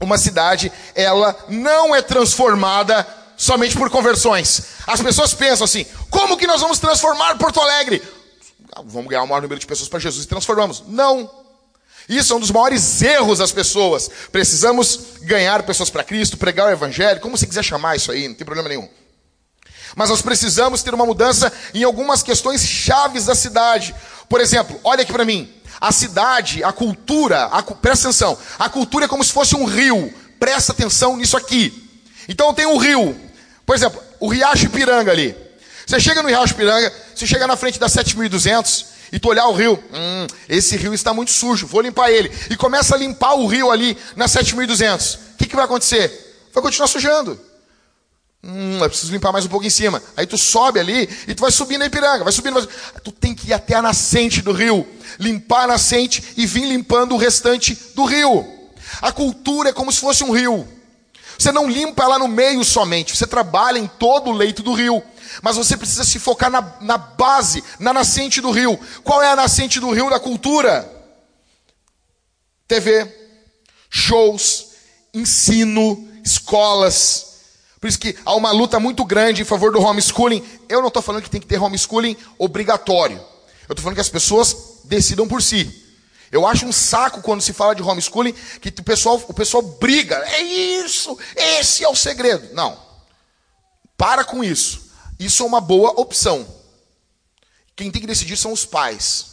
A: Uma cidade, ela não é transformada somente por conversões. As pessoas pensam assim: como que nós vamos transformar Porto Alegre? Ah, vamos ganhar o maior número de pessoas para Jesus e transformamos. Não. Isso é um dos maiores erros das pessoas. Precisamos ganhar pessoas para Cristo, pregar o Evangelho, como você quiser chamar isso aí, não tem problema nenhum. Mas nós precisamos ter uma mudança em algumas questões chaves da cidade. Por exemplo, olha aqui para mim. A cidade, a cultura, a, presta atenção. A cultura é como se fosse um rio. Presta atenção nisso aqui. Então tem um rio. Por exemplo, o Riacho Ipiranga ali. Você chega no Riacho Ipiranga, você chega na frente da 7200 e tu olhar o rio, hum, esse rio está muito sujo, vou limpar ele. E começa a limpar o rio ali na 7200. O que, que vai acontecer? Vai continuar sujando. Hum, eu preciso limpar mais um pouco em cima. Aí tu sobe ali e tu vai subindo na Ipiranga, vai subindo. Vai... Tu tem que ir até a nascente do rio, limpar a nascente e vir limpando o restante do rio. A cultura é como se fosse um rio. Você não limpa ela no meio somente, você trabalha em todo o leito do rio. Mas você precisa se focar na, na base, na nascente do rio. Qual é a nascente do rio da cultura? TV, shows, ensino, escolas por isso que há uma luta muito grande em favor do homeschooling. Eu não estou falando que tem que ter homeschooling obrigatório. Eu estou falando que as pessoas decidam por si. Eu acho um saco quando se fala de homeschooling que o pessoal, o pessoal briga. É isso, esse é o segredo. Não. Para com isso. Isso é uma boa opção. Quem tem que decidir são os pais.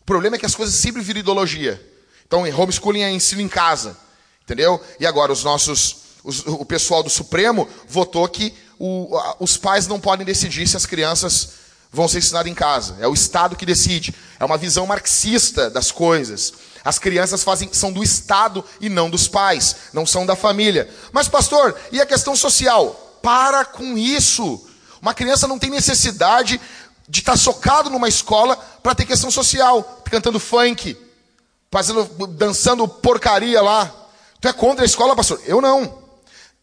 A: O problema é que as coisas sempre viram ideologia. Então, homeschooling é ensino em casa. Entendeu? E agora, os nossos os, o pessoal do Supremo votou que o, os pais não podem decidir se as crianças vão ser ensinadas em casa. É o Estado que decide. É uma visão marxista das coisas. As crianças fazem, são do Estado e não dos pais, não são da família. Mas, pastor, e a questão social? Para com isso. Uma criança não tem necessidade de estar socado numa escola para ter questão social, cantando funk, fazendo, dançando porcaria lá. Tu é contra a escola, pastor? Eu não.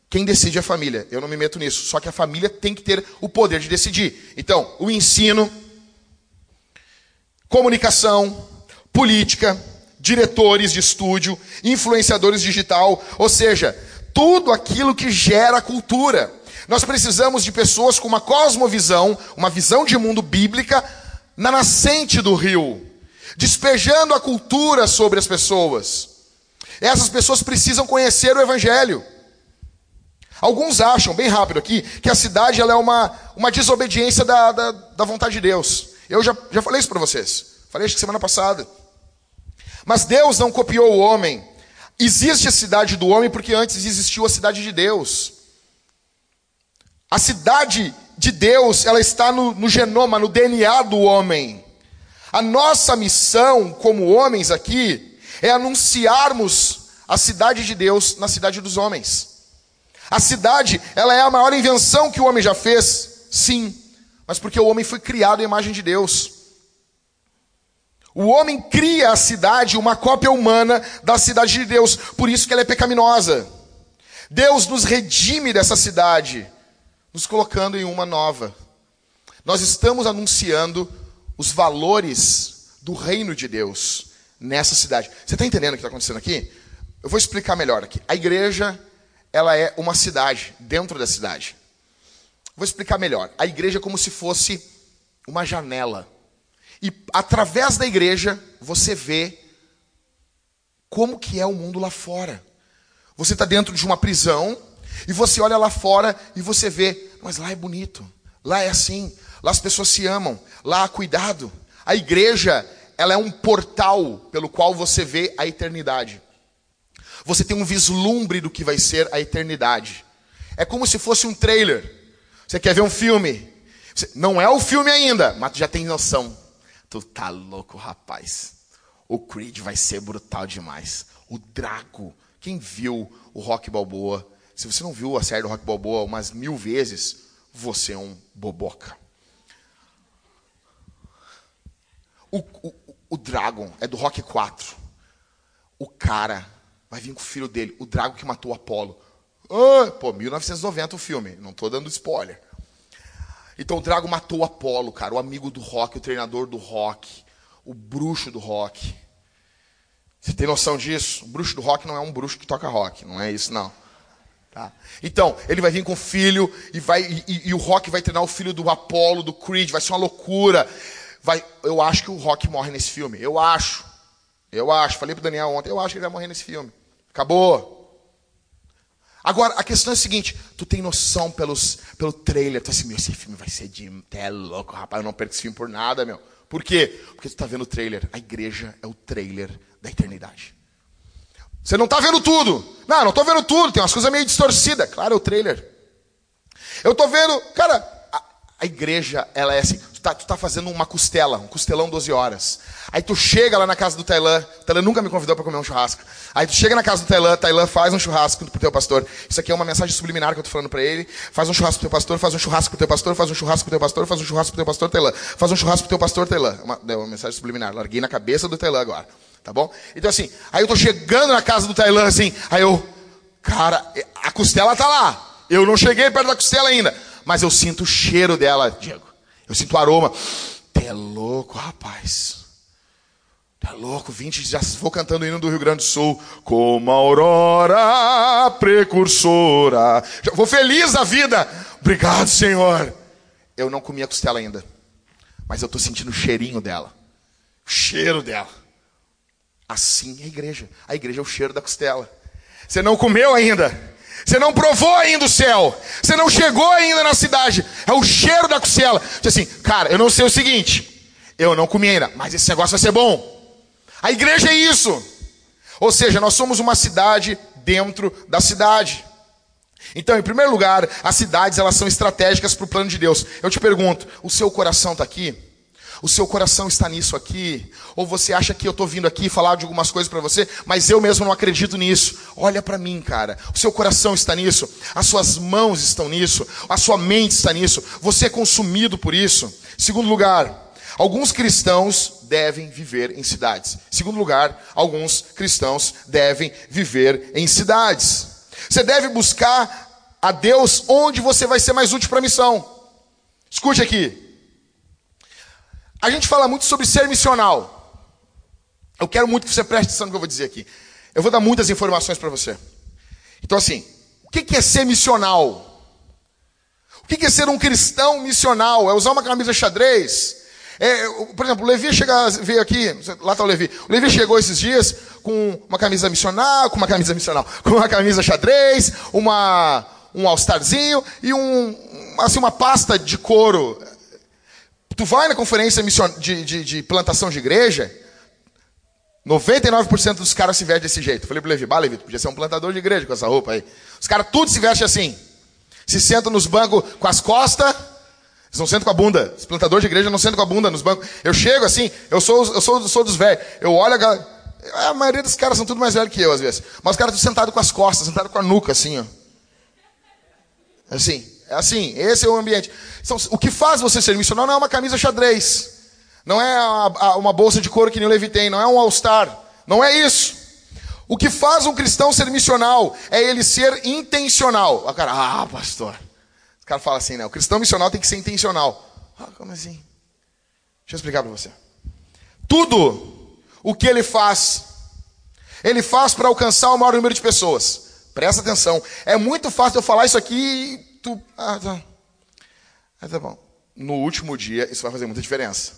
A: Quem decide é a família. Eu não me meto nisso. Só que a família tem que ter o poder de decidir. Então, o ensino, comunicação, política, diretores de estúdio, influenciadores digital, ou seja, tudo aquilo que gera cultura. Nós precisamos de pessoas com uma cosmovisão, uma visão de mundo bíblica na nascente do rio, despejando a cultura sobre as pessoas. Essas pessoas precisam conhecer o evangelho. Alguns acham, bem rápido aqui, que a cidade ela é uma, uma desobediência da, da, da vontade de Deus. Eu já, já falei isso para vocês. Falei isso semana passada. Mas Deus não copiou o homem. Existe a cidade do homem porque antes existiu a cidade de Deus. A cidade de Deus, ela está no, no genoma, no DNA do homem. A nossa missão como homens aqui é anunciarmos a cidade de Deus na cidade dos homens. A cidade, ela é a maior invenção que o homem já fez? Sim, mas porque o homem foi criado à imagem de Deus. O homem cria a cidade, uma cópia humana da cidade de Deus, por isso que ela é pecaminosa. Deus nos redime dessa cidade, nos colocando em uma nova. Nós estamos anunciando os valores do reino de Deus nessa cidade. Você está entendendo o que está acontecendo aqui? Eu vou explicar melhor aqui. A igreja ela é uma cidade, dentro da cidade. Vou explicar melhor. A igreja é como se fosse uma janela. E através da igreja, você vê como que é o mundo lá fora. Você está dentro de uma prisão e você olha lá fora e você vê, mas lá é bonito, lá é assim, lá as pessoas se amam, lá há cuidado. A igreja, ela é um portal pelo qual você vê a eternidade você tem um vislumbre do que vai ser a eternidade. É como se fosse um trailer. Você quer ver um filme? Não é o filme ainda, mas tu já tem noção. Tu tá louco, rapaz. O Creed vai ser brutal demais. O Draco. Quem viu o Rock Balboa? Se você não viu a série do Rock Balboa umas mil vezes, você é um boboca. O, o, o Dragon é do Rock 4. O cara Vai vir com o filho dele, o Drago que matou Apolo. Ah, pô, 1990 o filme, não estou dando spoiler. Então o Drago matou Apolo, cara, o amigo do rock, o treinador do rock, o bruxo do rock. Você tem noção disso? O bruxo do rock não é um bruxo que toca rock, não é isso não. Tá? Então, ele vai vir com o filho e, vai, e, e, o Rock vai treinar o filho do Apolo, do Creed, vai ser uma loucura. Vai, eu acho que o Rock morre nesse filme, eu acho. Eu acho, falei pro Daniel ontem, eu acho que ele vai morrer nesse filme. Acabou. Agora, a questão é a seguinte: tu tem noção pelos, pelo trailer, tu assim, meu, esse filme vai ser de. É louco, rapaz, eu não perco esse filme por nada, meu. Por quê? Porque tu está vendo o trailer. A igreja é o trailer da eternidade. Você não está vendo tudo. Não, não estou vendo tudo. Tem umas coisas meio distorcidas. Claro, é o trailer. Eu estou vendo, cara, a, a, igreja, ela é assim. Tu está tá fazendo uma costela, um costelão 12 horas. Aí tu chega lá na casa do Tailã. O Tailã nunca me convidou para comer um churrasco. Aí tu chega na casa do Tailã, Tailã faz um churrasco pro teu pastor. Isso aqui é uma mensagem subliminar que eu estou falando para ele. Faz um churrasco pro teu pastor, faz um churrasco pro teu pastor, faz um churrasco pro teu pastor, faz um churrasco pro teu pastor, Tailã. Faz um churrasco pro teu pastor, Tailã. Uma, é uma mensagem subliminar. Larguei na cabeça do Tailã agora. Tá bom? Então assim, aí eu tô chegando na casa do Tailã assim, aí eu, cara, a costela tá lá. Eu não cheguei perto da costela ainda, mas eu sinto o cheiro dela, Diego. Eu sinto o aroma. Você é louco, rapaz. Tá louco, 20, já vou cantando o hino do Rio Grande do Sul. Como a aurora precursora. Já vou feliz da vida. Obrigado, Senhor. Eu não comi a costela ainda. Mas eu estou sentindo o cheirinho dela. O cheiro dela. Assim é a igreja. A igreja é o cheiro da costela. Você não comeu ainda. Você não provou ainda o céu. Você não chegou ainda na cidade. É o cheiro da costela. Diz assim, cara, eu não sei o seguinte. Eu não comi ainda, mas esse negócio vai ser bom. A igreja é isso. Ou seja, nós somos uma cidade dentro da cidade. Então, em primeiro lugar, as cidades elas são estratégicas para o plano de Deus. Eu te pergunto, o seu coração está aqui? O seu coração está nisso aqui? Ou você acha que eu estou vindo aqui falar de algumas coisas para você, mas eu mesmo não acredito nisso? Olha para mim, cara. O seu coração está nisso, as suas mãos estão nisso, a sua mente está nisso, você é consumido por isso. Segundo lugar, alguns cristãos devem viver em cidades. Segundo lugar, alguns cristãos devem viver em cidades. Você deve buscar a Deus onde você vai ser mais útil para a missão. Escute aqui. A gente fala muito sobre ser missional. Eu quero muito que você preste atenção no que eu vou dizer aqui. Eu vou dar muitas informações para você. Então, assim, o que é ser missional? O que é ser um cristão missional? É usar uma camisa xadrez? É, por exemplo, o Levi chega, veio aqui, lá está o Levi. O Levi chegou esses dias com uma camisa missional, com uma camisa missional, *laughs* com uma camisa xadrez, uma, um all-starzinho e um, assim, uma pasta de couro Tu vai na conferência de, de, de plantação de igreja, 99% dos caras se vestem desse jeito. Falei pro Levi, bah, Levi, podia ser um plantador de igreja com essa roupa aí. Os caras tudo se vestem assim. Se sentam nos bancos com as costas, eles não sentam com a bunda. Os plantadores de igreja não sentam com a bunda nos bancos. Eu chego assim, eu sou, eu sou, sou dos velhos. Eu olho a galera. A maioria dos caras são tudo mais velhos que eu, às vezes. Mas os caras estão sentados com as costas, sentados com a nuca, assim, ó. Assim. É assim, esse é o ambiente. Então, o que faz você ser missionário não é uma camisa xadrez. Não é uma bolsa de couro que nem o Levi tem. Não é um all-star. Não é isso. O que faz um cristão ser missional é ele ser intencional. O cara, ah, pastor. O cara fala assim, né? O cristão missional tem que ser intencional. Ah, como assim? Deixa eu explicar para você. Tudo o que ele faz, ele faz para alcançar o maior número de pessoas. Presta atenção. É muito fácil eu falar isso aqui tu. Ah, tá. Ah, tá bom. No último dia, isso vai fazer muita diferença.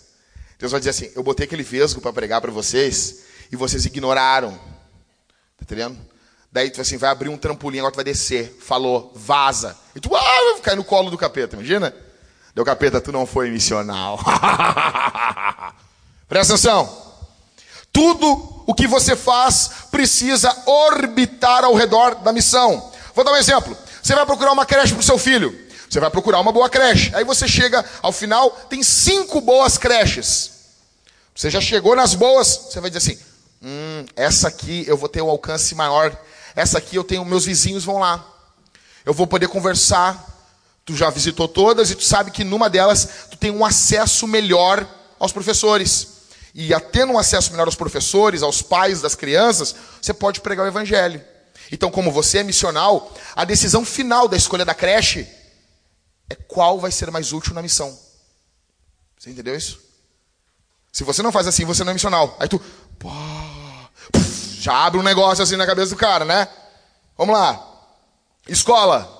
A: Deus vai dizer assim: Eu botei aquele vesgo para pregar para vocês e vocês ignoraram. Tá entendendo? Daí tu assim, vai abrir um trampolim, agora tu vai descer. Falou, vaza. E tu ah, cair no colo do capeta, imagina? Deu capeta, tu não foi missional. *laughs* Presta atenção. Tudo o que você faz precisa orbitar ao redor da missão. Vou dar um exemplo. Você vai procurar uma creche para o seu filho. Você vai procurar uma boa creche. Aí você chega ao final, tem cinco boas creches. Você já chegou nas boas, você vai dizer assim: hum, essa aqui eu vou ter um alcance maior. Essa aqui eu tenho, meus vizinhos vão lá. Eu vou poder conversar. Tu já visitou todas e tu sabe que numa delas tu tem um acesso melhor aos professores. E tendo um acesso melhor aos professores, aos pais das crianças, você pode pregar o evangelho. Então, como você é missional, a decisão final da escolha da creche é qual vai ser mais útil na missão. Você entendeu isso? Se você não faz assim, você não é missional. Aí tu, pô, já abre um negócio assim na cabeça do cara, né? Vamos lá. Escola.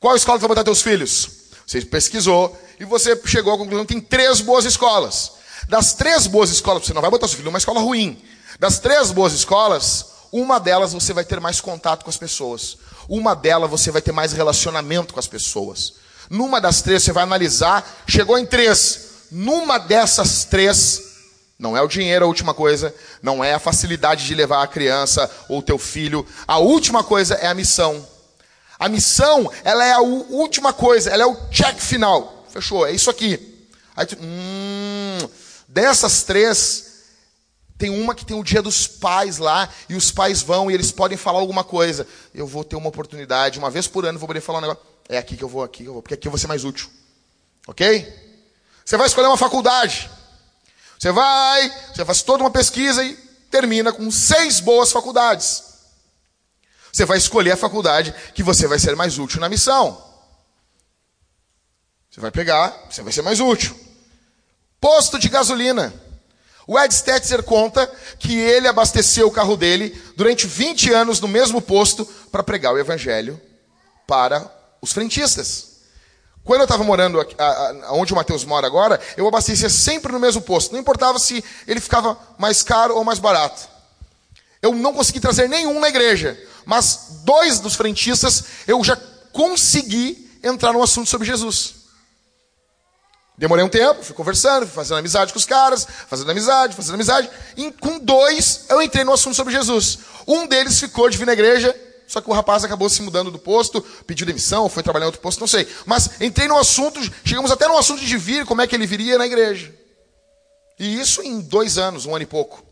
A: Qual escola tu vai botar teus filhos? Você pesquisou e você chegou à conclusão que tem três boas escolas. Das três boas escolas, você não vai botar seu filho numa escola ruim. Das três boas escolas, uma delas você vai ter mais contato com as pessoas. Uma delas você vai ter mais relacionamento com as pessoas. Numa das três você vai analisar, chegou em três. Numa dessas três, não é o dinheiro a última coisa, não é a facilidade de levar a criança ou teu filho. A última coisa é a missão. A missão, ela é a última coisa, ela é o check final. Fechou, é isso aqui. Aí tu, hum, dessas três, tem uma que tem o dia dos pais lá, e os pais vão e eles podem falar alguma coisa. Eu vou ter uma oportunidade, uma vez por ano, vou poder falar um negócio. É aqui que eu vou, aqui que eu vou, porque aqui eu vou ser mais útil. Ok? Você vai escolher uma faculdade. Você vai, você faz toda uma pesquisa e termina com seis boas faculdades. Você vai escolher a faculdade que você vai ser mais útil na missão. Você vai pegar, você vai ser mais útil. Posto de gasolina. O Ed Stetzer conta que ele abasteceu o carro dele durante 20 anos no mesmo posto para pregar o evangelho para os frentistas. Quando eu estava morando aqui, onde o Mateus mora agora, eu abastecia sempre no mesmo posto. Não importava se ele ficava mais caro ou mais barato. Eu não consegui trazer nenhum na igreja, mas dois dos frentistas eu já consegui entrar no assunto sobre Jesus. Demorei um tempo, fui conversando, fui fazendo amizade com os caras, fazendo amizade, fazendo amizade. E com dois, eu entrei no assunto sobre Jesus. Um deles ficou de vir na igreja, só que o rapaz acabou se mudando do posto, pediu demissão, foi trabalhar em outro posto, não sei. Mas entrei no assunto, chegamos até no assunto de vir, como é que ele viria na igreja. E isso em dois anos, um ano e pouco.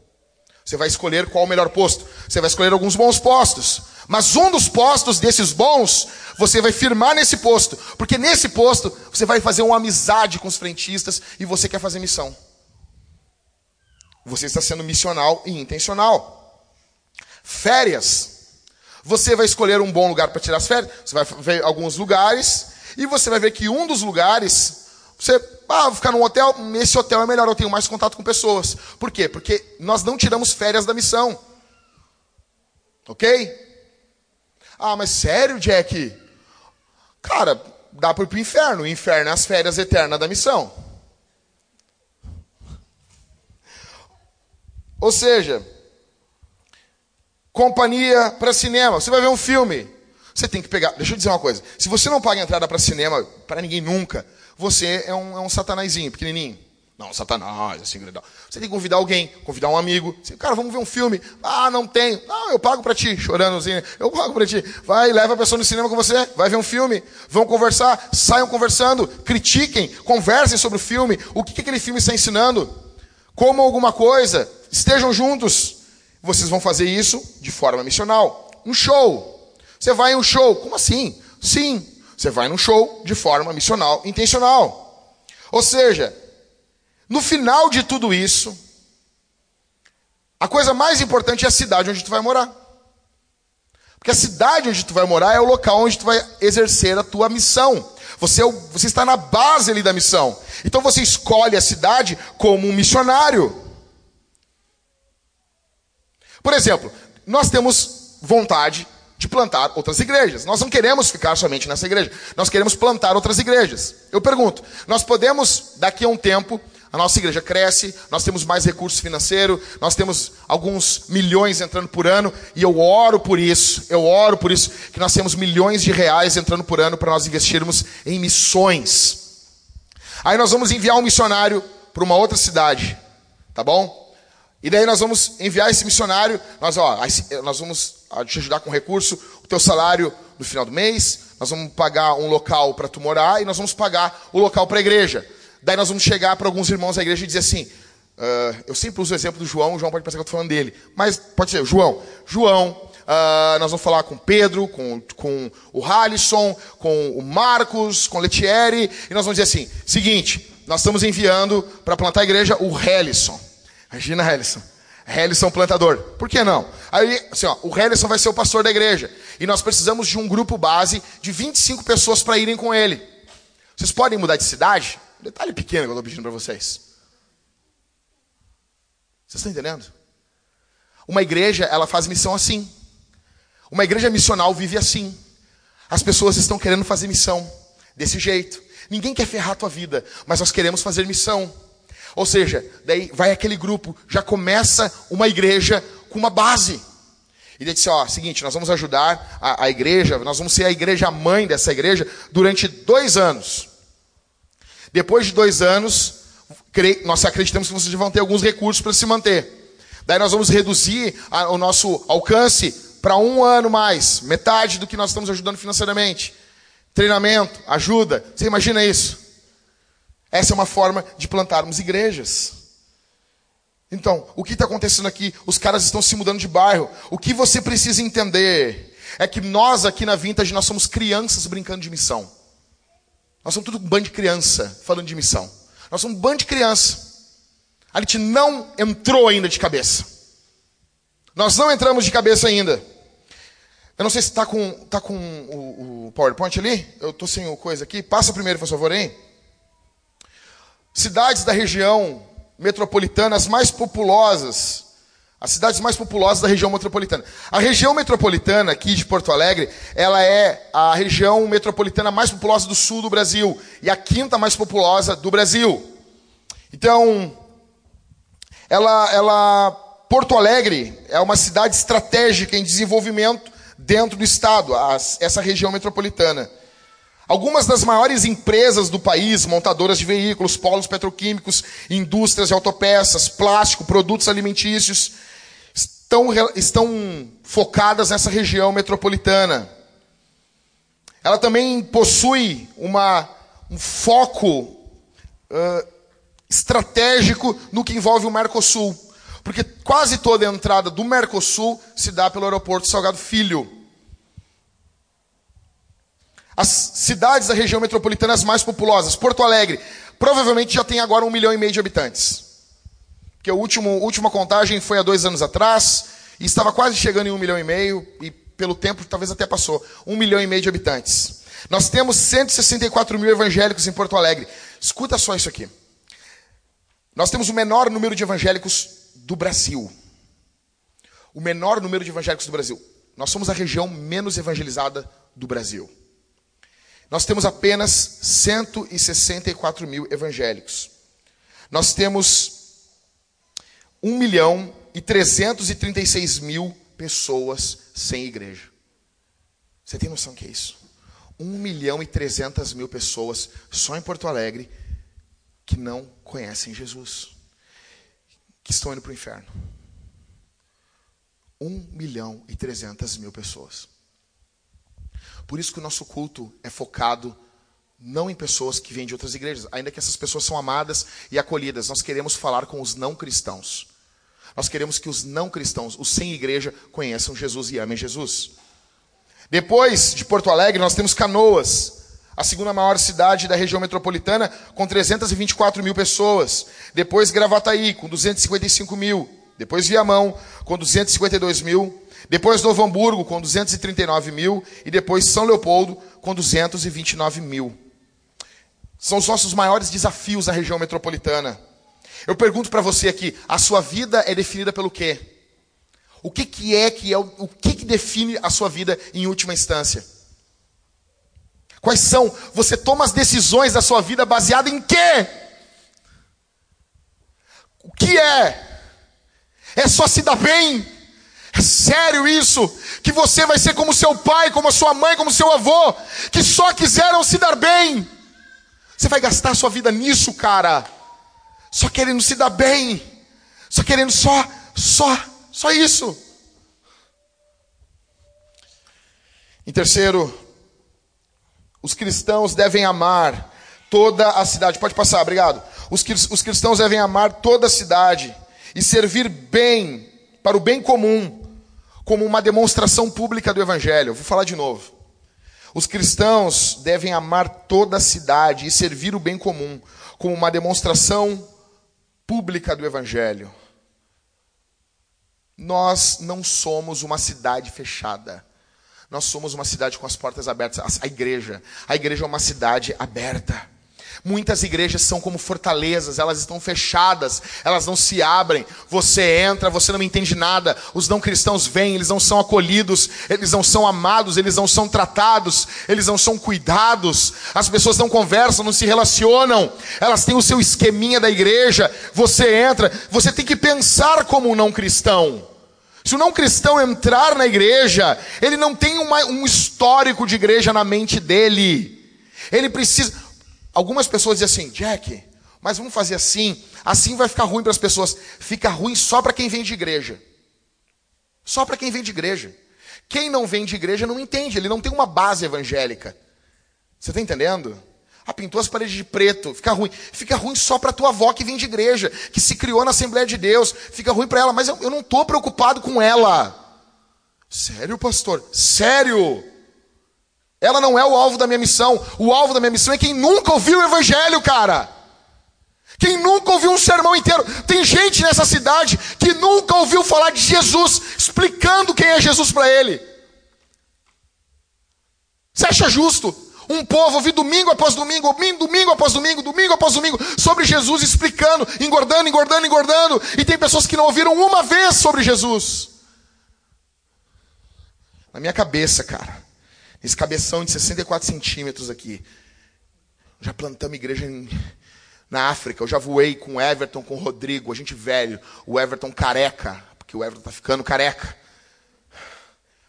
A: Você vai escolher qual o melhor posto. Você vai escolher alguns bons postos. Mas um dos postos desses bons, você vai firmar nesse posto. Porque nesse posto, você vai fazer uma amizade com os frentistas e você quer fazer missão. Você está sendo missional e intencional. Férias. Você vai escolher um bom lugar para tirar as férias. Você vai ver alguns lugares. E você vai ver que um dos lugares, você ah, vou ficar num hotel, nesse hotel é melhor, eu tenho mais contato com pessoas. Por quê? Porque nós não tiramos férias da missão. Ok? Ah, mas sério, Jack? Cara, dá para ir para o inferno. O inferno é as férias eternas da missão. Ou seja, companhia para cinema. Você vai ver um filme. Você tem que pegar. Deixa eu dizer uma coisa. Se você não paga entrada para cinema, para ninguém nunca, você é um, é um satanazinho, pequenininho. Não, satanás, assim, grandão. Você tem que convidar alguém, convidar um amigo. Cara, vamos ver um filme. Ah, não tenho. Não, eu pago para ti, chorando assim. Eu pago para ti. Vai, leva a pessoa no cinema com você, vai ver um filme. Vão conversar, saiam conversando, critiquem, conversem sobre o filme. O que, que aquele filme está ensinando? Comam alguma coisa, estejam juntos. Vocês vão fazer isso de forma missional. Um show. Você vai em um show. Como assim? Sim, você vai num show de forma missional, intencional. Ou seja, no final de tudo isso, a coisa mais importante é a cidade onde tu vai morar. Porque a cidade onde tu vai morar é o local onde tu vai exercer a tua missão. Você, é você está na base ali da missão. Então você escolhe a cidade como um missionário. Por exemplo, nós temos vontade de plantar outras igrejas. Nós não queremos ficar somente nessa igreja. Nós queremos plantar outras igrejas. Eu pergunto, nós podemos, daqui a um tempo, a nossa igreja cresce, nós temos mais recursos financeiros, nós temos alguns milhões entrando por ano, e eu oro por isso, eu oro por isso, que nós temos milhões de reais entrando por ano para nós investirmos em missões. Aí nós vamos enviar um missionário para uma outra cidade, tá bom? E daí nós vamos enviar esse missionário, nós, ó, nós vamos te ajudar com recurso, o teu salário no final do mês, nós vamos pagar um local para tu morar e nós vamos pagar o local para a igreja. Daí nós vamos chegar para alguns irmãos da igreja e dizer assim, uh, eu sempre uso o exemplo do João, o João pode pensar que eu estou falando dele, mas pode ser, João, João, uh, nós vamos falar com Pedro, com, com o Halisson, com o Marcos, com o Letieri, e nós vamos dizer assim, seguinte, nós estamos enviando para plantar a igreja o Halisson. Imagina, Helison. Helison plantador. Por que não? Aí, assim, ó, o Helison vai ser o pastor da igreja. E nós precisamos de um grupo base de 25 pessoas para irem com ele. Vocês podem mudar de cidade? Um detalhe pequeno que eu estou pedindo para vocês. Vocês estão entendendo? Uma igreja, ela faz missão assim. Uma igreja missional vive assim. As pessoas estão querendo fazer missão desse jeito. Ninguém quer ferrar a tua vida, mas nós queremos fazer missão. Ou seja, daí vai aquele grupo, já começa uma igreja com uma base. E ele disse: Ó, seguinte, nós vamos ajudar a, a igreja, nós vamos ser a igreja mãe dessa igreja durante dois anos. Depois de dois anos, nós acreditamos que vocês vão ter alguns recursos para se manter. Daí nós vamos reduzir o nosso alcance para um ano mais, metade do que nós estamos ajudando financeiramente. Treinamento, ajuda. Você imagina isso? Essa é uma forma de plantarmos igrejas. Então, o que está acontecendo aqui? Os caras estão se mudando de bairro. O que você precisa entender é que nós aqui na Vintage, nós somos crianças brincando de missão. Nós somos tudo um bando de criança falando de missão. Nós somos um bando de criança. A gente não entrou ainda de cabeça. Nós não entramos de cabeça ainda. Eu não sei se está com, tá com o, o PowerPoint ali. Eu estou sem o coisa aqui. Passa primeiro, por favor, hein? Cidades da região metropolitanas mais populosas, as cidades mais populosas da região metropolitana. A região metropolitana aqui de Porto Alegre, ela é a região metropolitana mais populosa do sul do Brasil e a quinta mais populosa do Brasil. Então, ela, ela Porto Alegre é uma cidade estratégica em desenvolvimento dentro do estado, essa região metropolitana. Algumas das maiores empresas do país, montadoras de veículos, polos petroquímicos, indústrias de autopeças, plástico, produtos alimentícios, estão, estão focadas nessa região metropolitana. Ela também possui uma, um foco uh, estratégico no que envolve o Mercosul. Porque quase toda a entrada do Mercosul se dá pelo aeroporto Salgado Filho. As cidades da região metropolitana as mais populosas, Porto Alegre, provavelmente já tem agora um milhão e meio de habitantes. Porque a última, última contagem foi há dois anos atrás, e estava quase chegando em um milhão e meio, e pelo tempo talvez até passou, um milhão e meio de habitantes. Nós temos 164 mil evangélicos em Porto Alegre. Escuta só isso aqui. Nós temos o menor número de evangélicos do Brasil. O menor número de evangélicos do Brasil. Nós somos a região menos evangelizada do Brasil. Nós temos apenas 164 mil evangélicos. Nós temos 1 milhão e 336 mil pessoas sem igreja. Você tem noção que é isso? 1 milhão e 300 mil pessoas só em Porto Alegre que não conhecem Jesus, que estão indo para o inferno. 1 milhão e 300 mil pessoas. Por isso que o nosso culto é focado não em pessoas que vêm de outras igrejas, ainda que essas pessoas são amadas e acolhidas. Nós queremos falar com os não cristãos. Nós queremos que os não cristãos, os sem igreja, conheçam Jesus e amem Jesus. Depois de Porto Alegre, nós temos Canoas, a segunda maior cidade da região metropolitana, com 324 mil pessoas. Depois Gravataí, com 255 mil. Depois Viamão, com 252 mil. Depois Novo Hamburgo com 239 mil e depois São Leopoldo com 229 mil. São os nossos maiores desafios na região metropolitana. Eu pergunto para você aqui, a sua vida é definida pelo quê? O que, que é que é o, que, que define a sua vida em última instância? Quais são? Você toma as decisões da sua vida baseada em quê? O que é? É só se dar bem? É sério isso? Que você vai ser como seu pai, como a sua mãe, como seu avô, que só quiseram se dar bem. Você vai gastar sua vida nisso, cara. Só querendo se dar bem. Só querendo só, só, só isso. Em terceiro, os cristãos devem amar toda a cidade. Pode passar, obrigado. Os, os cristãos devem amar toda a cidade e servir bem para o bem comum como uma demonstração pública do Evangelho. Vou falar de novo. Os cristãos devem amar toda a cidade e servir o bem comum como uma demonstração pública do Evangelho. Nós não somos uma cidade fechada. Nós somos uma cidade com as portas abertas. A igreja. A igreja é uma cidade aberta. Muitas igrejas são como fortalezas, elas estão fechadas, elas não se abrem. Você entra, você não entende nada. Os não cristãos vêm, eles não são acolhidos, eles não são amados, eles não são tratados, eles não são cuidados. As pessoas não conversam, não se relacionam. Elas têm o seu esqueminha da igreja. Você entra, você tem que pensar como um não cristão. Se o não cristão entrar na igreja, ele não tem uma, um histórico de igreja na mente dele. Ele precisa. Algumas pessoas dizem assim, Jack, mas vamos fazer assim, assim vai ficar ruim para as pessoas. Fica ruim só para quem vem de igreja. Só para quem vem de igreja. Quem não vem de igreja não entende, ele não tem uma base evangélica. Você está entendendo? Ah, pintou as paredes de preto, fica ruim. Fica ruim só para tua avó que vem de igreja, que se criou na Assembleia de Deus. Fica ruim para ela, mas eu, eu não estou preocupado com ela. Sério, pastor? Sério? Ela não é o alvo da minha missão. O alvo da minha missão é quem nunca ouviu o evangelho, cara. Quem nunca ouviu um sermão inteiro. Tem gente nessa cidade que nunca ouviu falar de Jesus, explicando quem é Jesus para ele. Você acha justo um povo ouvir domingo após domingo, domingo após domingo, domingo após domingo, sobre Jesus, explicando, engordando, engordando, engordando, e tem pessoas que não ouviram uma vez sobre Jesus? Na minha cabeça, cara, esse cabeção de 64 centímetros aqui, já plantamos igreja em na África. Eu já voei com o Everton, com o Rodrigo, a gente velho. O Everton careca, porque o Everton tá ficando careca.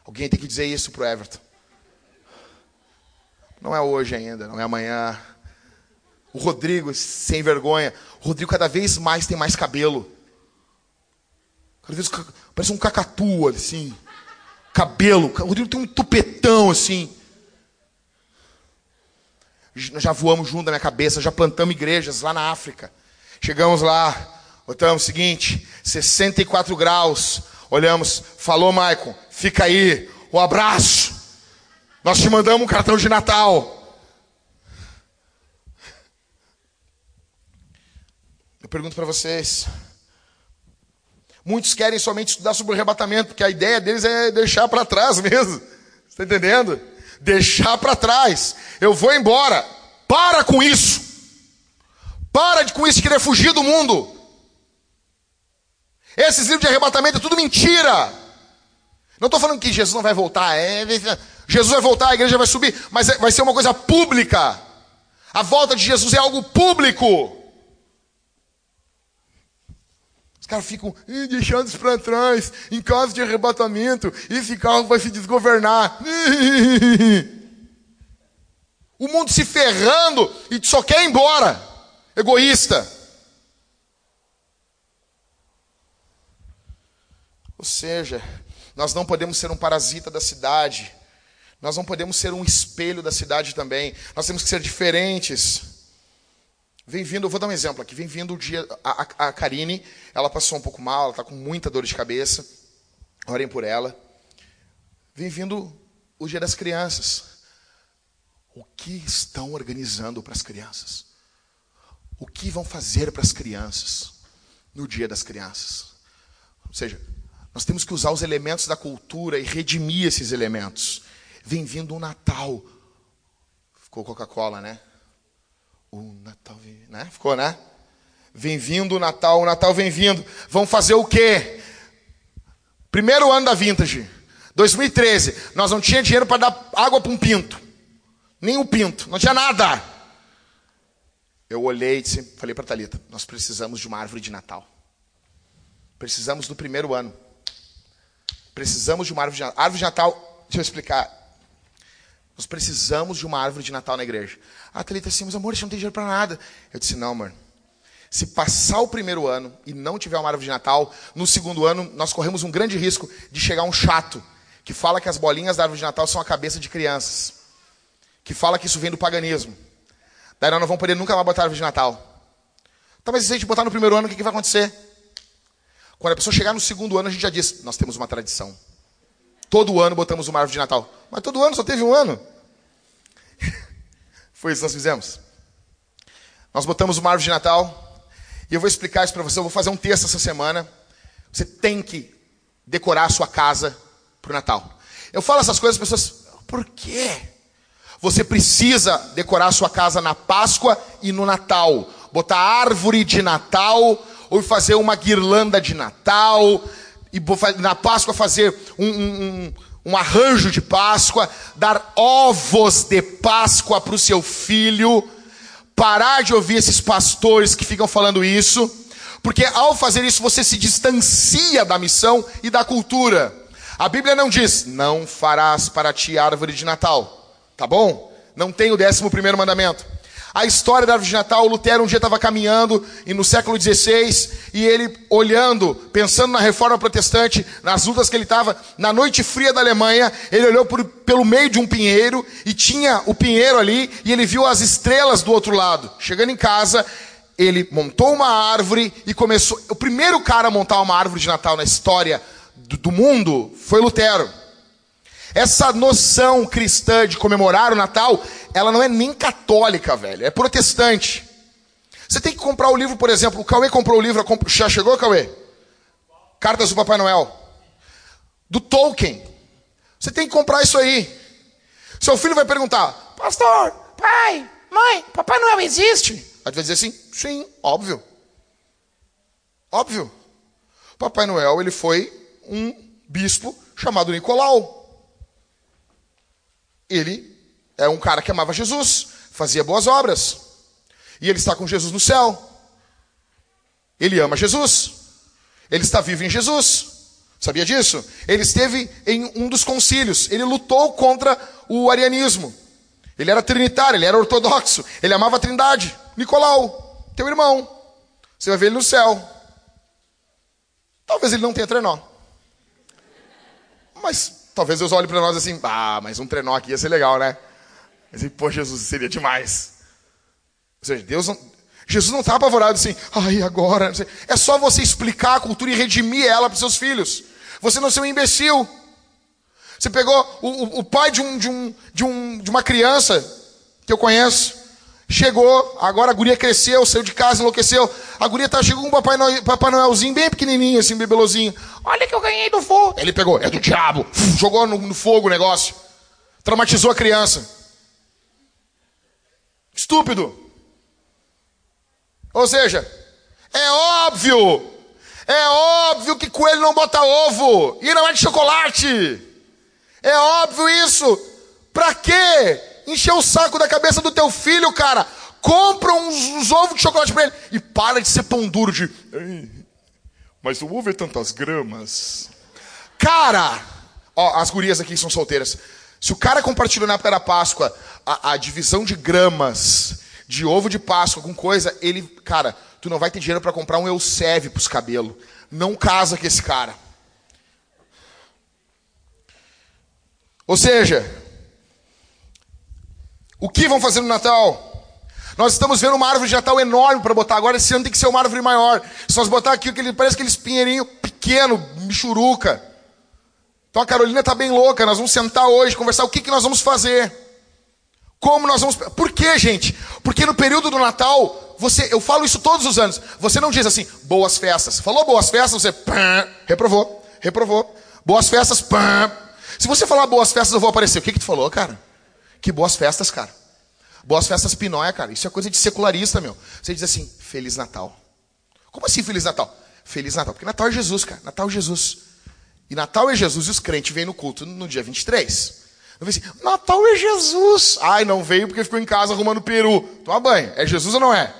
A: Alguém tem que dizer isso pro Everton. Não é hoje ainda, não é amanhã. O Rodrigo, sem vergonha. O Rodrigo cada vez mais tem mais cabelo. Cada vez parece um cacatu, assim. Cabelo. O Rodrigo tem um tupetão, assim nós já voamos junto na minha cabeça, já plantamos igrejas lá na África. Chegamos lá, botamos o seguinte, 64 graus. Olhamos, falou Maicon, fica aí, um abraço. Nós te mandamos um cartão de Natal. Eu pergunto para vocês. Muitos querem somente estudar sobre o arrebatamento, porque a ideia deles é deixar para trás *laughs* mesmo. Está entendendo? deixar para trás. Eu vou embora. Para com isso. Para com isso de querer fugir do mundo. Esses livros de arrebatamento é tudo mentira. Não estou falando que Jesus não vai voltar. É, Jesus vai voltar, a igreja vai subir, mas é, vai ser uma coisa pública. A volta de Jesus é algo público caras ficam deixando isso para trás, em caso de arrebatamento, esse carro vai se desgovernar. *laughs* O mundo se ferrando e só quer ir embora. Egoísta. Ou seja, nós não podemos ser um parasita da cidade. Nós não podemos ser um espelho da cidade também. Nós temos que ser diferentes. Vem vindo, eu vou dar um exemplo aqui. Vem vindo o dia. A, a, a Karine, ela passou um pouco mal, ela está com muita dor de cabeça. Orem por ela. Vem vindo o dia das crianças. O que estão organizando para as crianças? O que vão fazer para as crianças no dia das crianças? Ou seja, nós temos que usar os elementos da cultura e redimir esses elementos. Vem vindo o Natal. Ficou Coca-Cola, né? O Natal vem, né? Ficou, né? Vem vindo o Natal, o Natal vem vindo. Vão fazer o quê? Primeiro ano da Vintage, 2013. Nós não tinha dinheiro para dar água para um pinto. Nem um pinto, não tinha nada. Eu olhei e disse, falei para Talita, nós precisamos de uma árvore de Natal. Precisamos do primeiro ano. Precisamos de uma árvore de Natal. Árvore de Natal, deixa eu explicar. Nós precisamos de uma árvore de Natal na igreja. A Thalita assim, mas amor, a gente não tem dinheiro para nada. Eu disse, não, amor. Se passar o primeiro ano e não tiver uma árvore de Natal, no segundo ano nós corremos um grande risco de chegar um chato que fala que as bolinhas da árvore de Natal são a cabeça de crianças. Que fala que isso vem do paganismo. Daí nós não vamos poder nunca mais botar árvore de Natal. Tá, mas se a gente botar no primeiro ano, o que, que vai acontecer? Quando a pessoa chegar no segundo ano, a gente já diz, nós temos uma tradição. Todo ano botamos uma árvore de Natal. Mas todo ano só teve um ano. Foi isso que nós fizemos. Nós botamos uma árvore de Natal. E eu vou explicar isso para você. Eu vou fazer um texto essa semana. Você tem que decorar a sua casa para o Natal. Eu falo essas coisas, as pessoas, por quê? Você precisa decorar a sua casa na Páscoa e no Natal. Botar árvore de Natal, ou fazer uma guirlanda de Natal, e na Páscoa fazer um, um, um arranjo de Páscoa, dar ovos de Páscoa para o seu filho, parar de ouvir esses pastores que ficam falando isso, Porque ao fazer isso você se distancia da missão e da cultura. A Bíblia não diz, não farás para ti árvore de Natal. Tá bom? Não tem o décimo primeiro mandamento. A história da árvore de Natal, Lutero um dia estava caminhando e no século XVI e ele olhando, pensando na reforma protestante, nas lutas que ele estava, na noite fria da Alemanha, ele olhou por, pelo meio de um pinheiro e tinha o pinheiro ali e ele viu as estrelas do outro lado. Chegando em casa, ele montou uma árvore e começou. O primeiro cara a montar uma árvore de Natal na história do, do mundo foi Lutero. Essa noção cristã de comemorar o Natal, ela não é nem católica, velho, é protestante. Você tem que comprar o livro, por exemplo, o Cauê comprou o livro, já chegou, Cauê? Cartas do Papai Noel. Do Tolkien. Você tem que comprar isso aí. Seu filho vai perguntar: Pastor, pai, mãe, Papai Noel existe? Aí vai dizer assim: Sim, óbvio. Óbvio. Papai Noel, ele foi um bispo chamado Nicolau. Ele é um cara que amava Jesus, fazia boas obras. E ele está com Jesus no céu. Ele ama Jesus. Ele está vivo em Jesus. Sabia disso? Ele esteve em um dos concílios. Ele lutou contra o arianismo. Ele era trinitário, ele era ortodoxo. Ele amava a trindade. Nicolau, teu irmão. Você vai ver ele no céu. Talvez ele não tenha trenó. Mas talvez Deus olhe para nós assim, ah, mas um trenó aqui ia ser legal, né? Assim, pô, Jesus, seria demais. Ou seja, Deus não, Jesus não está apavorado assim, ai, agora. É só você explicar a cultura e redimir ela para seus filhos. Você não ser um imbecil. Você pegou o, o, o pai de, um, de, um, de, um, de uma criança que eu conheço, Chegou, agora a guria cresceu, saiu de casa, enlouqueceu. A guria tá, chegou um Papai, Noel, Papai Noelzinho bem pequenininho, assim, bebelozinho. Olha que eu ganhei do fogo. Ele pegou, é do diabo. Jogou no, no fogo o negócio. Traumatizou a criança. Estúpido. Ou seja, é óbvio, é óbvio que coelho não bota ovo e não é de chocolate. É óbvio isso. Pra quê? Encher o saco da cabeça do teu filho, cara. Compra uns, uns ovos de chocolate pra ele. E para de ser pão duro de. Mas o ovo é tantas gramas. Cara! Ó, as gurias aqui são solteiras. Se o cara compartilhou na época da Páscoa a, a divisão de gramas de ovo de Páscoa com coisa, ele, cara, tu não vai ter dinheiro para comprar um Elseve pros cabelos. Não casa com esse cara. Ou seja, o que vão fazer no Natal? Nós estamos vendo uma árvore de Natal enorme para botar agora. Esse ano tem que ser uma árvore maior. Se nós botar aqui, aquele, parece aqueles pinheirinho pequeno, michuruca. Então a Carolina está bem louca. Nós vamos sentar hoje, conversar o que, que nós vamos fazer. Como nós vamos. Por quê, gente? Porque no período do Natal, você, eu falo isso todos os anos. Você não diz assim, boas festas. Falou boas festas, você reprovou, reprovou. Boas festas, pã. Se você falar boas festas, eu vou aparecer. O que, que tu falou, cara? Que boas festas, cara. Boas festas pinóia, cara. Isso é coisa de secularista, meu. Você diz assim, Feliz Natal. Como assim Feliz Natal? Feliz Natal. Porque Natal é Jesus, cara. Natal é Jesus. E Natal é Jesus e os crentes vêm no culto no dia 23. Eu assim, Natal é Jesus. Ai, não veio porque ficou em casa arrumando peru. Toma banho. É Jesus ou não é?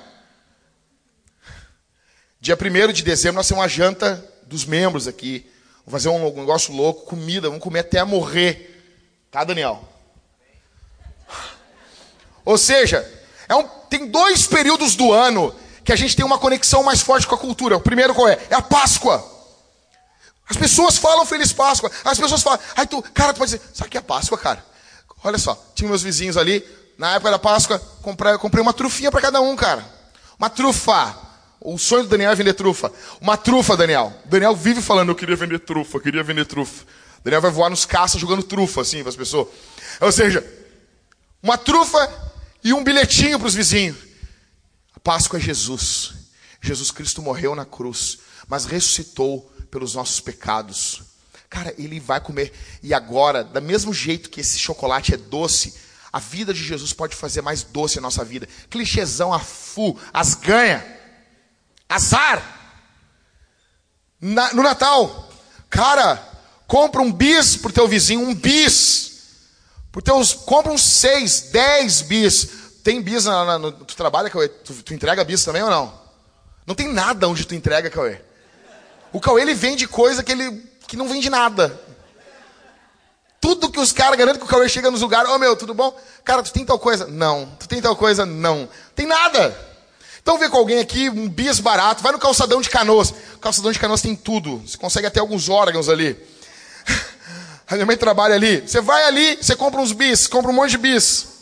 A: Dia 1 de dezembro nós temos uma janta dos membros aqui. Vamos fazer um negócio louco, comida, vamos comer até morrer. Tá, Daniel? Ou seja, é um, tem dois períodos do ano que a gente tem uma conexão mais forte com a cultura. O primeiro qual é? É a Páscoa. As pessoas falam Feliz Páscoa. As pessoas falam, ai tu, cara, tu pode dizer, sabe que é Páscoa, cara? Olha só, tinha meus vizinhos ali, na época da Páscoa, comprei, comprei uma trufinha para cada um, cara. Uma trufa. O sonho do Daniel é vender trufa. Uma trufa, Daniel. O Daniel vive falando, eu queria vender trufa, eu queria vender trufa. Daniel vai voar nos caças jogando trufa, assim, para as pessoas. Ou seja, uma trufa e um bilhetinho para os vizinhos. A Páscoa é Jesus. Jesus Cristo morreu na cruz, mas ressuscitou pelos nossos pecados. Cara, ele vai comer. E agora, do mesmo jeito que esse chocolate é doce, a vida de Jesus pode fazer mais doce a nossa vida. Clichêzão a fu, as ganha. Azar. Na, no Natal, cara, compra um bis pro teu vizinho, um bis. Por teus, compra uns 6, 10 bis. Tem bis na, na, no, tu trabalha, tu, tu entrega bis também ou não? Não tem nada onde tu entrega, Cauê. O Cauê ele vende coisa que ele que não vende nada. Tudo que os caras garantem que o Cauê chega nos lugares, ô oh, meu, tudo bom? Cara, tu tem tal coisa? Não. Tu tem tal coisa? Não. Tem nada. Então vê com alguém aqui, um bis barato, vai no calçadão de canoas. O calçadão de canoas tem tudo. Você consegue até alguns órgãos ali. A minha mãe trabalha ali. Você vai ali, você compra uns bis, compra um monte de bis.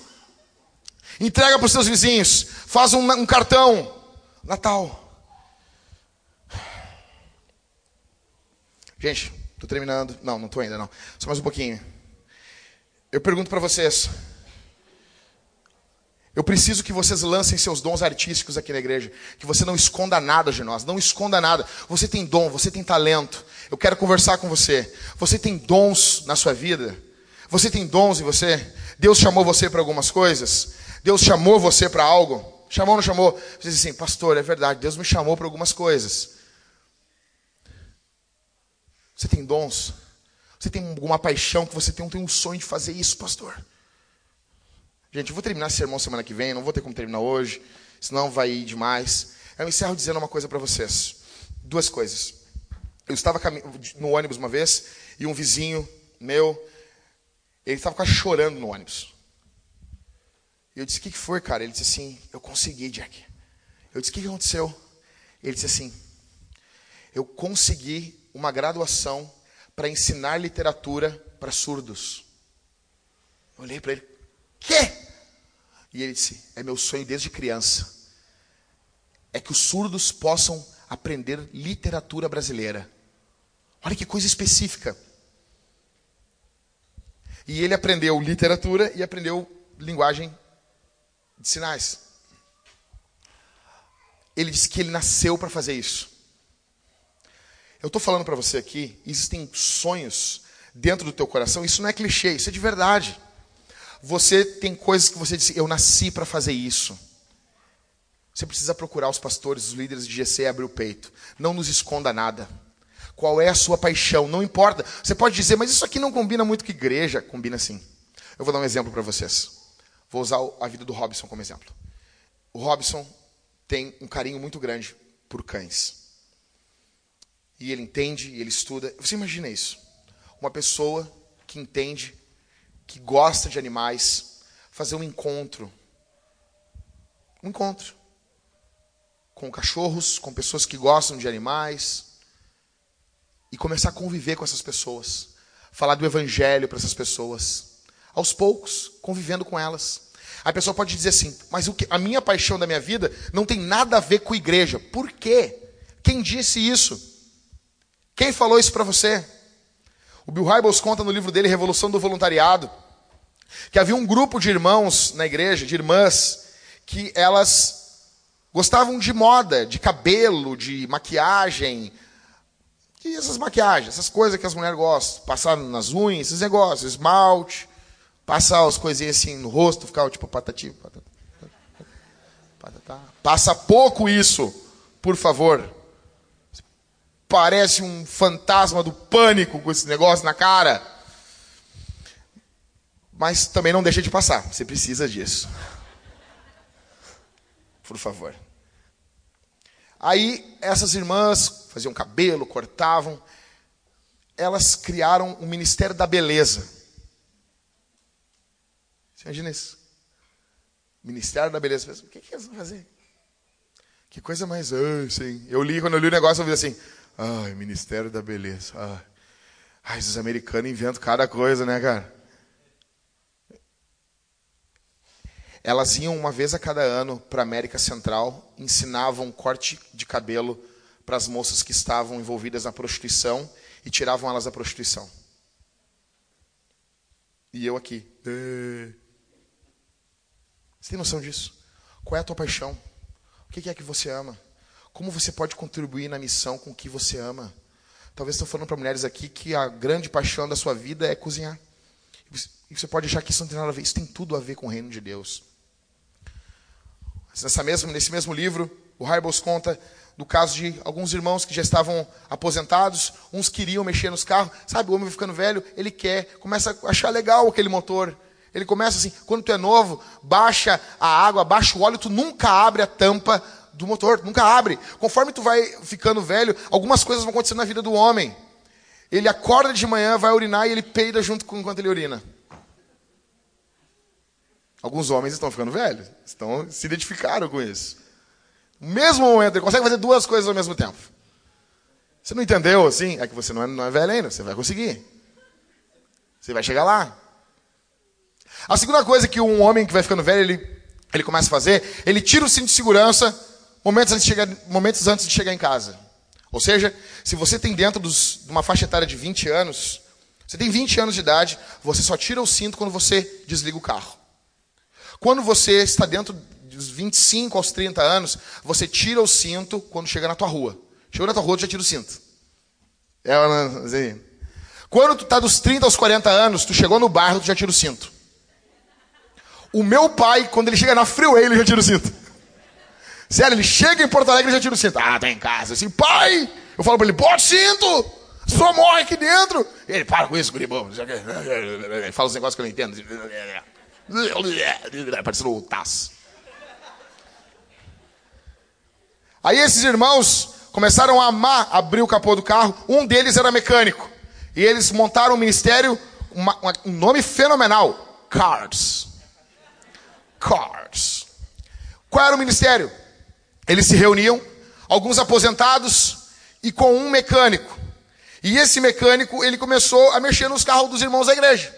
A: Entrega para os seus vizinhos. Faz um, um cartão. Natal. Gente, estou terminando. Não, não estou ainda não. Só mais um pouquinho. Eu pergunto para vocês. Eu preciso que vocês lancem seus dons artísticos aqui na igreja. Que você não esconda nada de nós. Não esconda nada. Você tem dom, você tem talento. Eu quero conversar com você. Você tem dons na sua vida? Você tem dons em você? Deus chamou você para algumas coisas? Deus chamou você para algo? Chamou ou não chamou? Você diz assim, pastor, é verdade, Deus me chamou para algumas coisas. Você tem dons? Você tem alguma paixão que você tem, tem um sonho de fazer isso, pastor? Gente, eu vou terminar esse sermão semana que vem, não vou ter como terminar hoje, senão vai ir demais. Eu encerro dizendo uma coisa para vocês. Duas coisas. Eu estava no ônibus uma vez e um vizinho meu, ele estava quase chorando no ônibus. E eu disse: O que foi, cara? Ele disse assim: Eu consegui, Jack. Eu disse: O que aconteceu? Ele disse assim: Eu consegui uma graduação para ensinar literatura para surdos. Eu olhei para ele: Quê? E ele disse: É meu sonho desde criança. É que os surdos possam aprender literatura brasileira. Olha que coisa específica. E ele aprendeu literatura e aprendeu linguagem de sinais. Ele disse que ele nasceu para fazer isso. Eu estou falando para você aqui, existem sonhos dentro do teu coração, isso não é clichê, isso é de verdade. Você tem coisas que você disse, eu nasci para fazer isso. Você precisa procurar os pastores, os líderes de GC e abrir o peito. Não nos esconda nada. Qual é a sua paixão? Não importa. Você pode dizer, mas isso aqui não combina muito com igreja. Combina sim. Eu vou dar um exemplo para vocês. Vou usar a vida do Robson como exemplo. O Robson tem um carinho muito grande por cães. E ele entende, ele estuda. Você imagina isso? Uma pessoa que entende, que gosta de animais, fazer um encontro. Um encontro. Com cachorros, com pessoas que gostam de animais. E começar a conviver com essas pessoas. Falar do evangelho para essas pessoas aos poucos, convivendo com elas. A pessoa pode dizer assim, mas o que, a minha paixão da minha vida não tem nada a ver com igreja. Por quê? Quem disse isso? Quem falou isso para você? O Bill Hybels conta no livro dele Revolução do Voluntariado que havia um grupo de irmãos na igreja, de irmãs, que elas gostavam de moda, de cabelo, de maquiagem, e essas maquiagens, essas coisas que as mulheres gostam, passar nas unhas, esses negócios, esmalte, Passar as coisinhas assim no rosto, ficar tipo patati, patata, patata. Passa pouco isso, por favor. Parece um fantasma do pânico com esse negócio na cara. Mas também não deixa de passar. Você precisa disso. Por favor. Aí essas irmãs faziam cabelo, cortavam. Elas criaram o Ministério da Beleza. Você imagina isso? Ministério da Beleza. O que, que vão fazer? Que coisa mais. Assim. Eu li, quando eu li o negócio, eu vi assim. Ai, Ministério da Beleza. Ai, esses americanos inventam cada coisa, né, cara? Elas iam uma vez a cada ano para a América Central, ensinavam corte de cabelo para as moças que estavam envolvidas na prostituição e tiravam elas da prostituição. E eu aqui. Você tem noção disso? Qual é a tua paixão? O que é que você ama? Como você pode contribuir na missão com o que você ama? Talvez estou falando para mulheres aqui que a grande paixão da sua vida é cozinhar. E você pode achar que isso não tem nada a ver. Isso tem tudo a ver com o reino de Deus. Nessa mesma, nesse mesmo livro, o Hybels conta do caso de alguns irmãos que já estavam aposentados, uns queriam mexer nos carros, sabe, o homem ficando velho, ele quer, começa a achar legal aquele motor, ele começa assim, quando tu é novo, baixa a água, baixa o óleo, tu nunca abre a tampa do motor, nunca abre. Conforme tu vai ficando velho, algumas coisas vão acontecendo na vida do homem. Ele acorda de manhã, vai urinar e ele peida junto com enquanto ele urina. Alguns homens estão ficando velhos, estão se identificaram com isso. No mesmo momento, ele consegue fazer duas coisas ao mesmo tempo. Você não entendeu assim? É que você não é, não é velho ainda, você vai conseguir. Você vai chegar lá. A segunda coisa que um homem que vai ficando velho, ele, ele começa a fazer, ele tira o cinto de segurança momentos antes de chegar, momentos antes de chegar em casa. Ou seja, se você tem dentro dos, de uma faixa etária de 20 anos, você tem 20 anos de idade, você só tira o cinto quando você desliga o carro. Quando você está dentro dos 25 aos 30 anos, você tira o cinto quando chega na tua rua. Chegou na tua rua, tu já tira o cinto. É, assim. Quando tu está dos 30 aos 40 anos, tu chegou no bairro, tu já tira o cinto. O meu pai, quando ele chega na freeway, ele já tira o cinto. Sério, ele chega em Porto Alegre e já tira o cinto. Ah, tá em casa. Assim, pai! Eu falo pra ele, bota o cinto! Só morre aqui dentro! Ele, para com isso, guribão. Ele fala os negócios que eu não entendo. Parecendo o Taz. Aí esses irmãos começaram a amar abrir o capô do carro. Um deles era mecânico. E eles montaram um ministério, uma, uma, um nome fenomenal: Cars. Cars. Qual era o ministério? Eles se reuniam, alguns aposentados e com um mecânico. E esse mecânico, ele começou a mexer nos carros dos irmãos da igreja.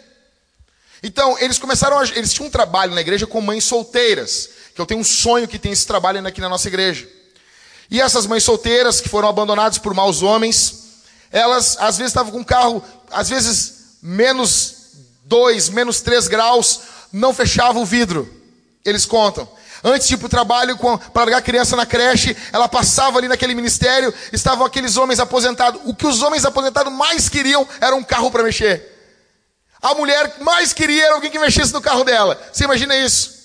A: Então, eles começaram a, eles tinham um trabalho na igreja com mães solteiras, que eu tenho um sonho que tem esse trabalho aqui na nossa igreja. E essas mães solteiras que foram abandonadas por maus homens, elas às vezes estavam com um carro, às vezes menos dois, menos três graus, não fechava o vidro. Eles contam. Antes de ir para o trabalho, para largar a criança na creche, ela passava ali naquele ministério, estavam aqueles homens aposentados. O que os homens aposentados mais queriam era um carro para mexer. A mulher mais queria era alguém que mexesse no carro dela. Você imagina isso?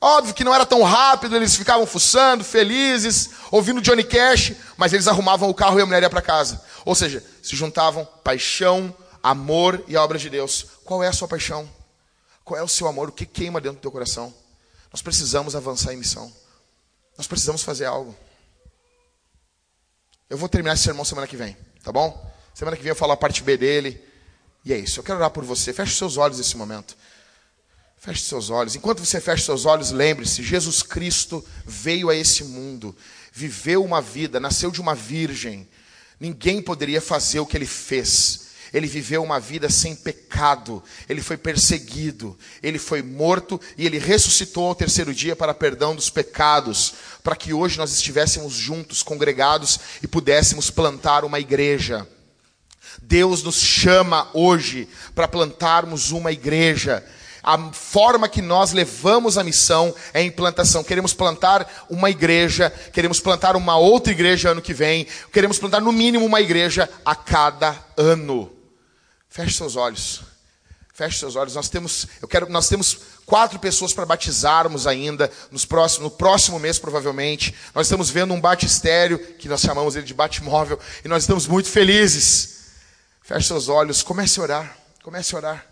A: Óbvio que não era tão rápido, eles ficavam fuçando, felizes, ouvindo Johnny Cash, mas eles arrumavam o carro e a mulher ia para casa. Ou seja, se juntavam paixão, amor e a obra de Deus. Qual é a sua paixão? Qual é o seu amor? O que queima dentro do teu coração? Nós precisamos avançar em missão. Nós precisamos fazer algo. Eu vou terminar esse sermão semana que vem, tá bom? Semana que vem eu falo a parte B dele. E é isso. Eu quero orar por você. Feche seus olhos nesse momento. Feche seus olhos. Enquanto você fecha seus olhos, lembre-se: Jesus Cristo veio a esse mundo, viveu uma vida, nasceu de uma virgem. Ninguém poderia fazer o que ele fez ele viveu uma vida sem pecado, ele foi perseguido, ele foi morto e ele ressuscitou ao terceiro dia para perdão dos pecados, para que hoje nós estivéssemos juntos, congregados e pudéssemos plantar uma igreja. Deus nos chama hoje para plantarmos uma igreja. A forma que nós levamos a missão é a implantação. Queremos plantar uma igreja, queremos plantar uma outra igreja ano que vem, queremos plantar no mínimo uma igreja a cada ano. Feche seus olhos. Feche seus olhos. Nós temos, eu quero, nós temos quatro pessoas para batizarmos ainda nos no próximo mês provavelmente. Nós estamos vendo um batistério que nós chamamos ele de batimóvel e nós estamos muito felizes. Feche seus olhos. Comece a orar. Comece a orar.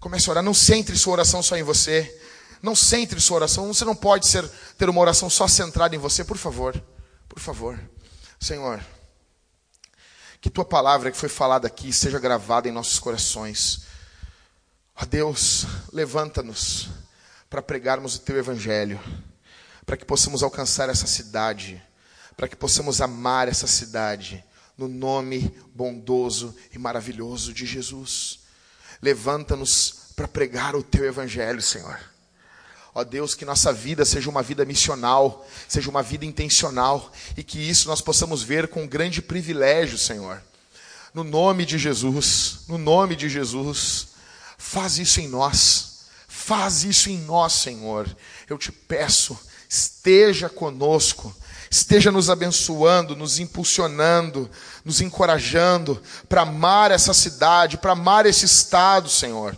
A: Comece a orar. Não centre sua oração só em você. Não centre sua oração. Você não pode ser, ter uma oração só centrada em você. Por favor. Por favor. Senhor. Que tua palavra que foi falada aqui seja gravada em nossos corações. Ó Deus, levanta-nos para pregarmos o teu evangelho, para que possamos alcançar essa cidade, para que possamos amar essa cidade, no nome bondoso e maravilhoso de Jesus. Levanta-nos para pregar o teu evangelho, Senhor. Ó Deus, que nossa vida seja uma vida missional, seja uma vida intencional e que isso nós possamos ver com grande privilégio, Senhor. No nome de Jesus, no nome de Jesus, faz isso em nós, faz isso em nós, Senhor. Eu te peço, esteja conosco, esteja nos abençoando, nos impulsionando, nos encorajando para amar essa cidade, para amar esse estado, Senhor.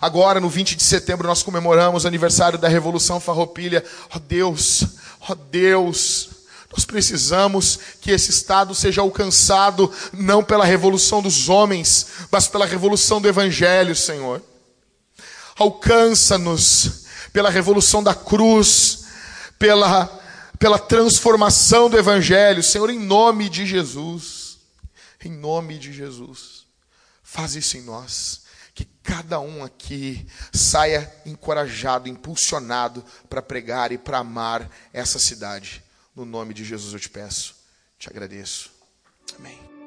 A: Agora, no 20 de setembro, nós comemoramos o aniversário da Revolução Farroupilha. Ó oh, Deus, ó oh, Deus, nós precisamos que esse Estado seja alcançado não pela revolução dos homens, mas pela revolução do Evangelho, Senhor. Alcança-nos pela revolução da cruz, pela,
B: pela transformação do Evangelho, Senhor, em nome de Jesus. Em nome de Jesus. Faz isso em nós que cada um aqui saia encorajado, impulsionado para pregar e para amar essa cidade. No nome de Jesus eu te peço, te agradeço. Amém.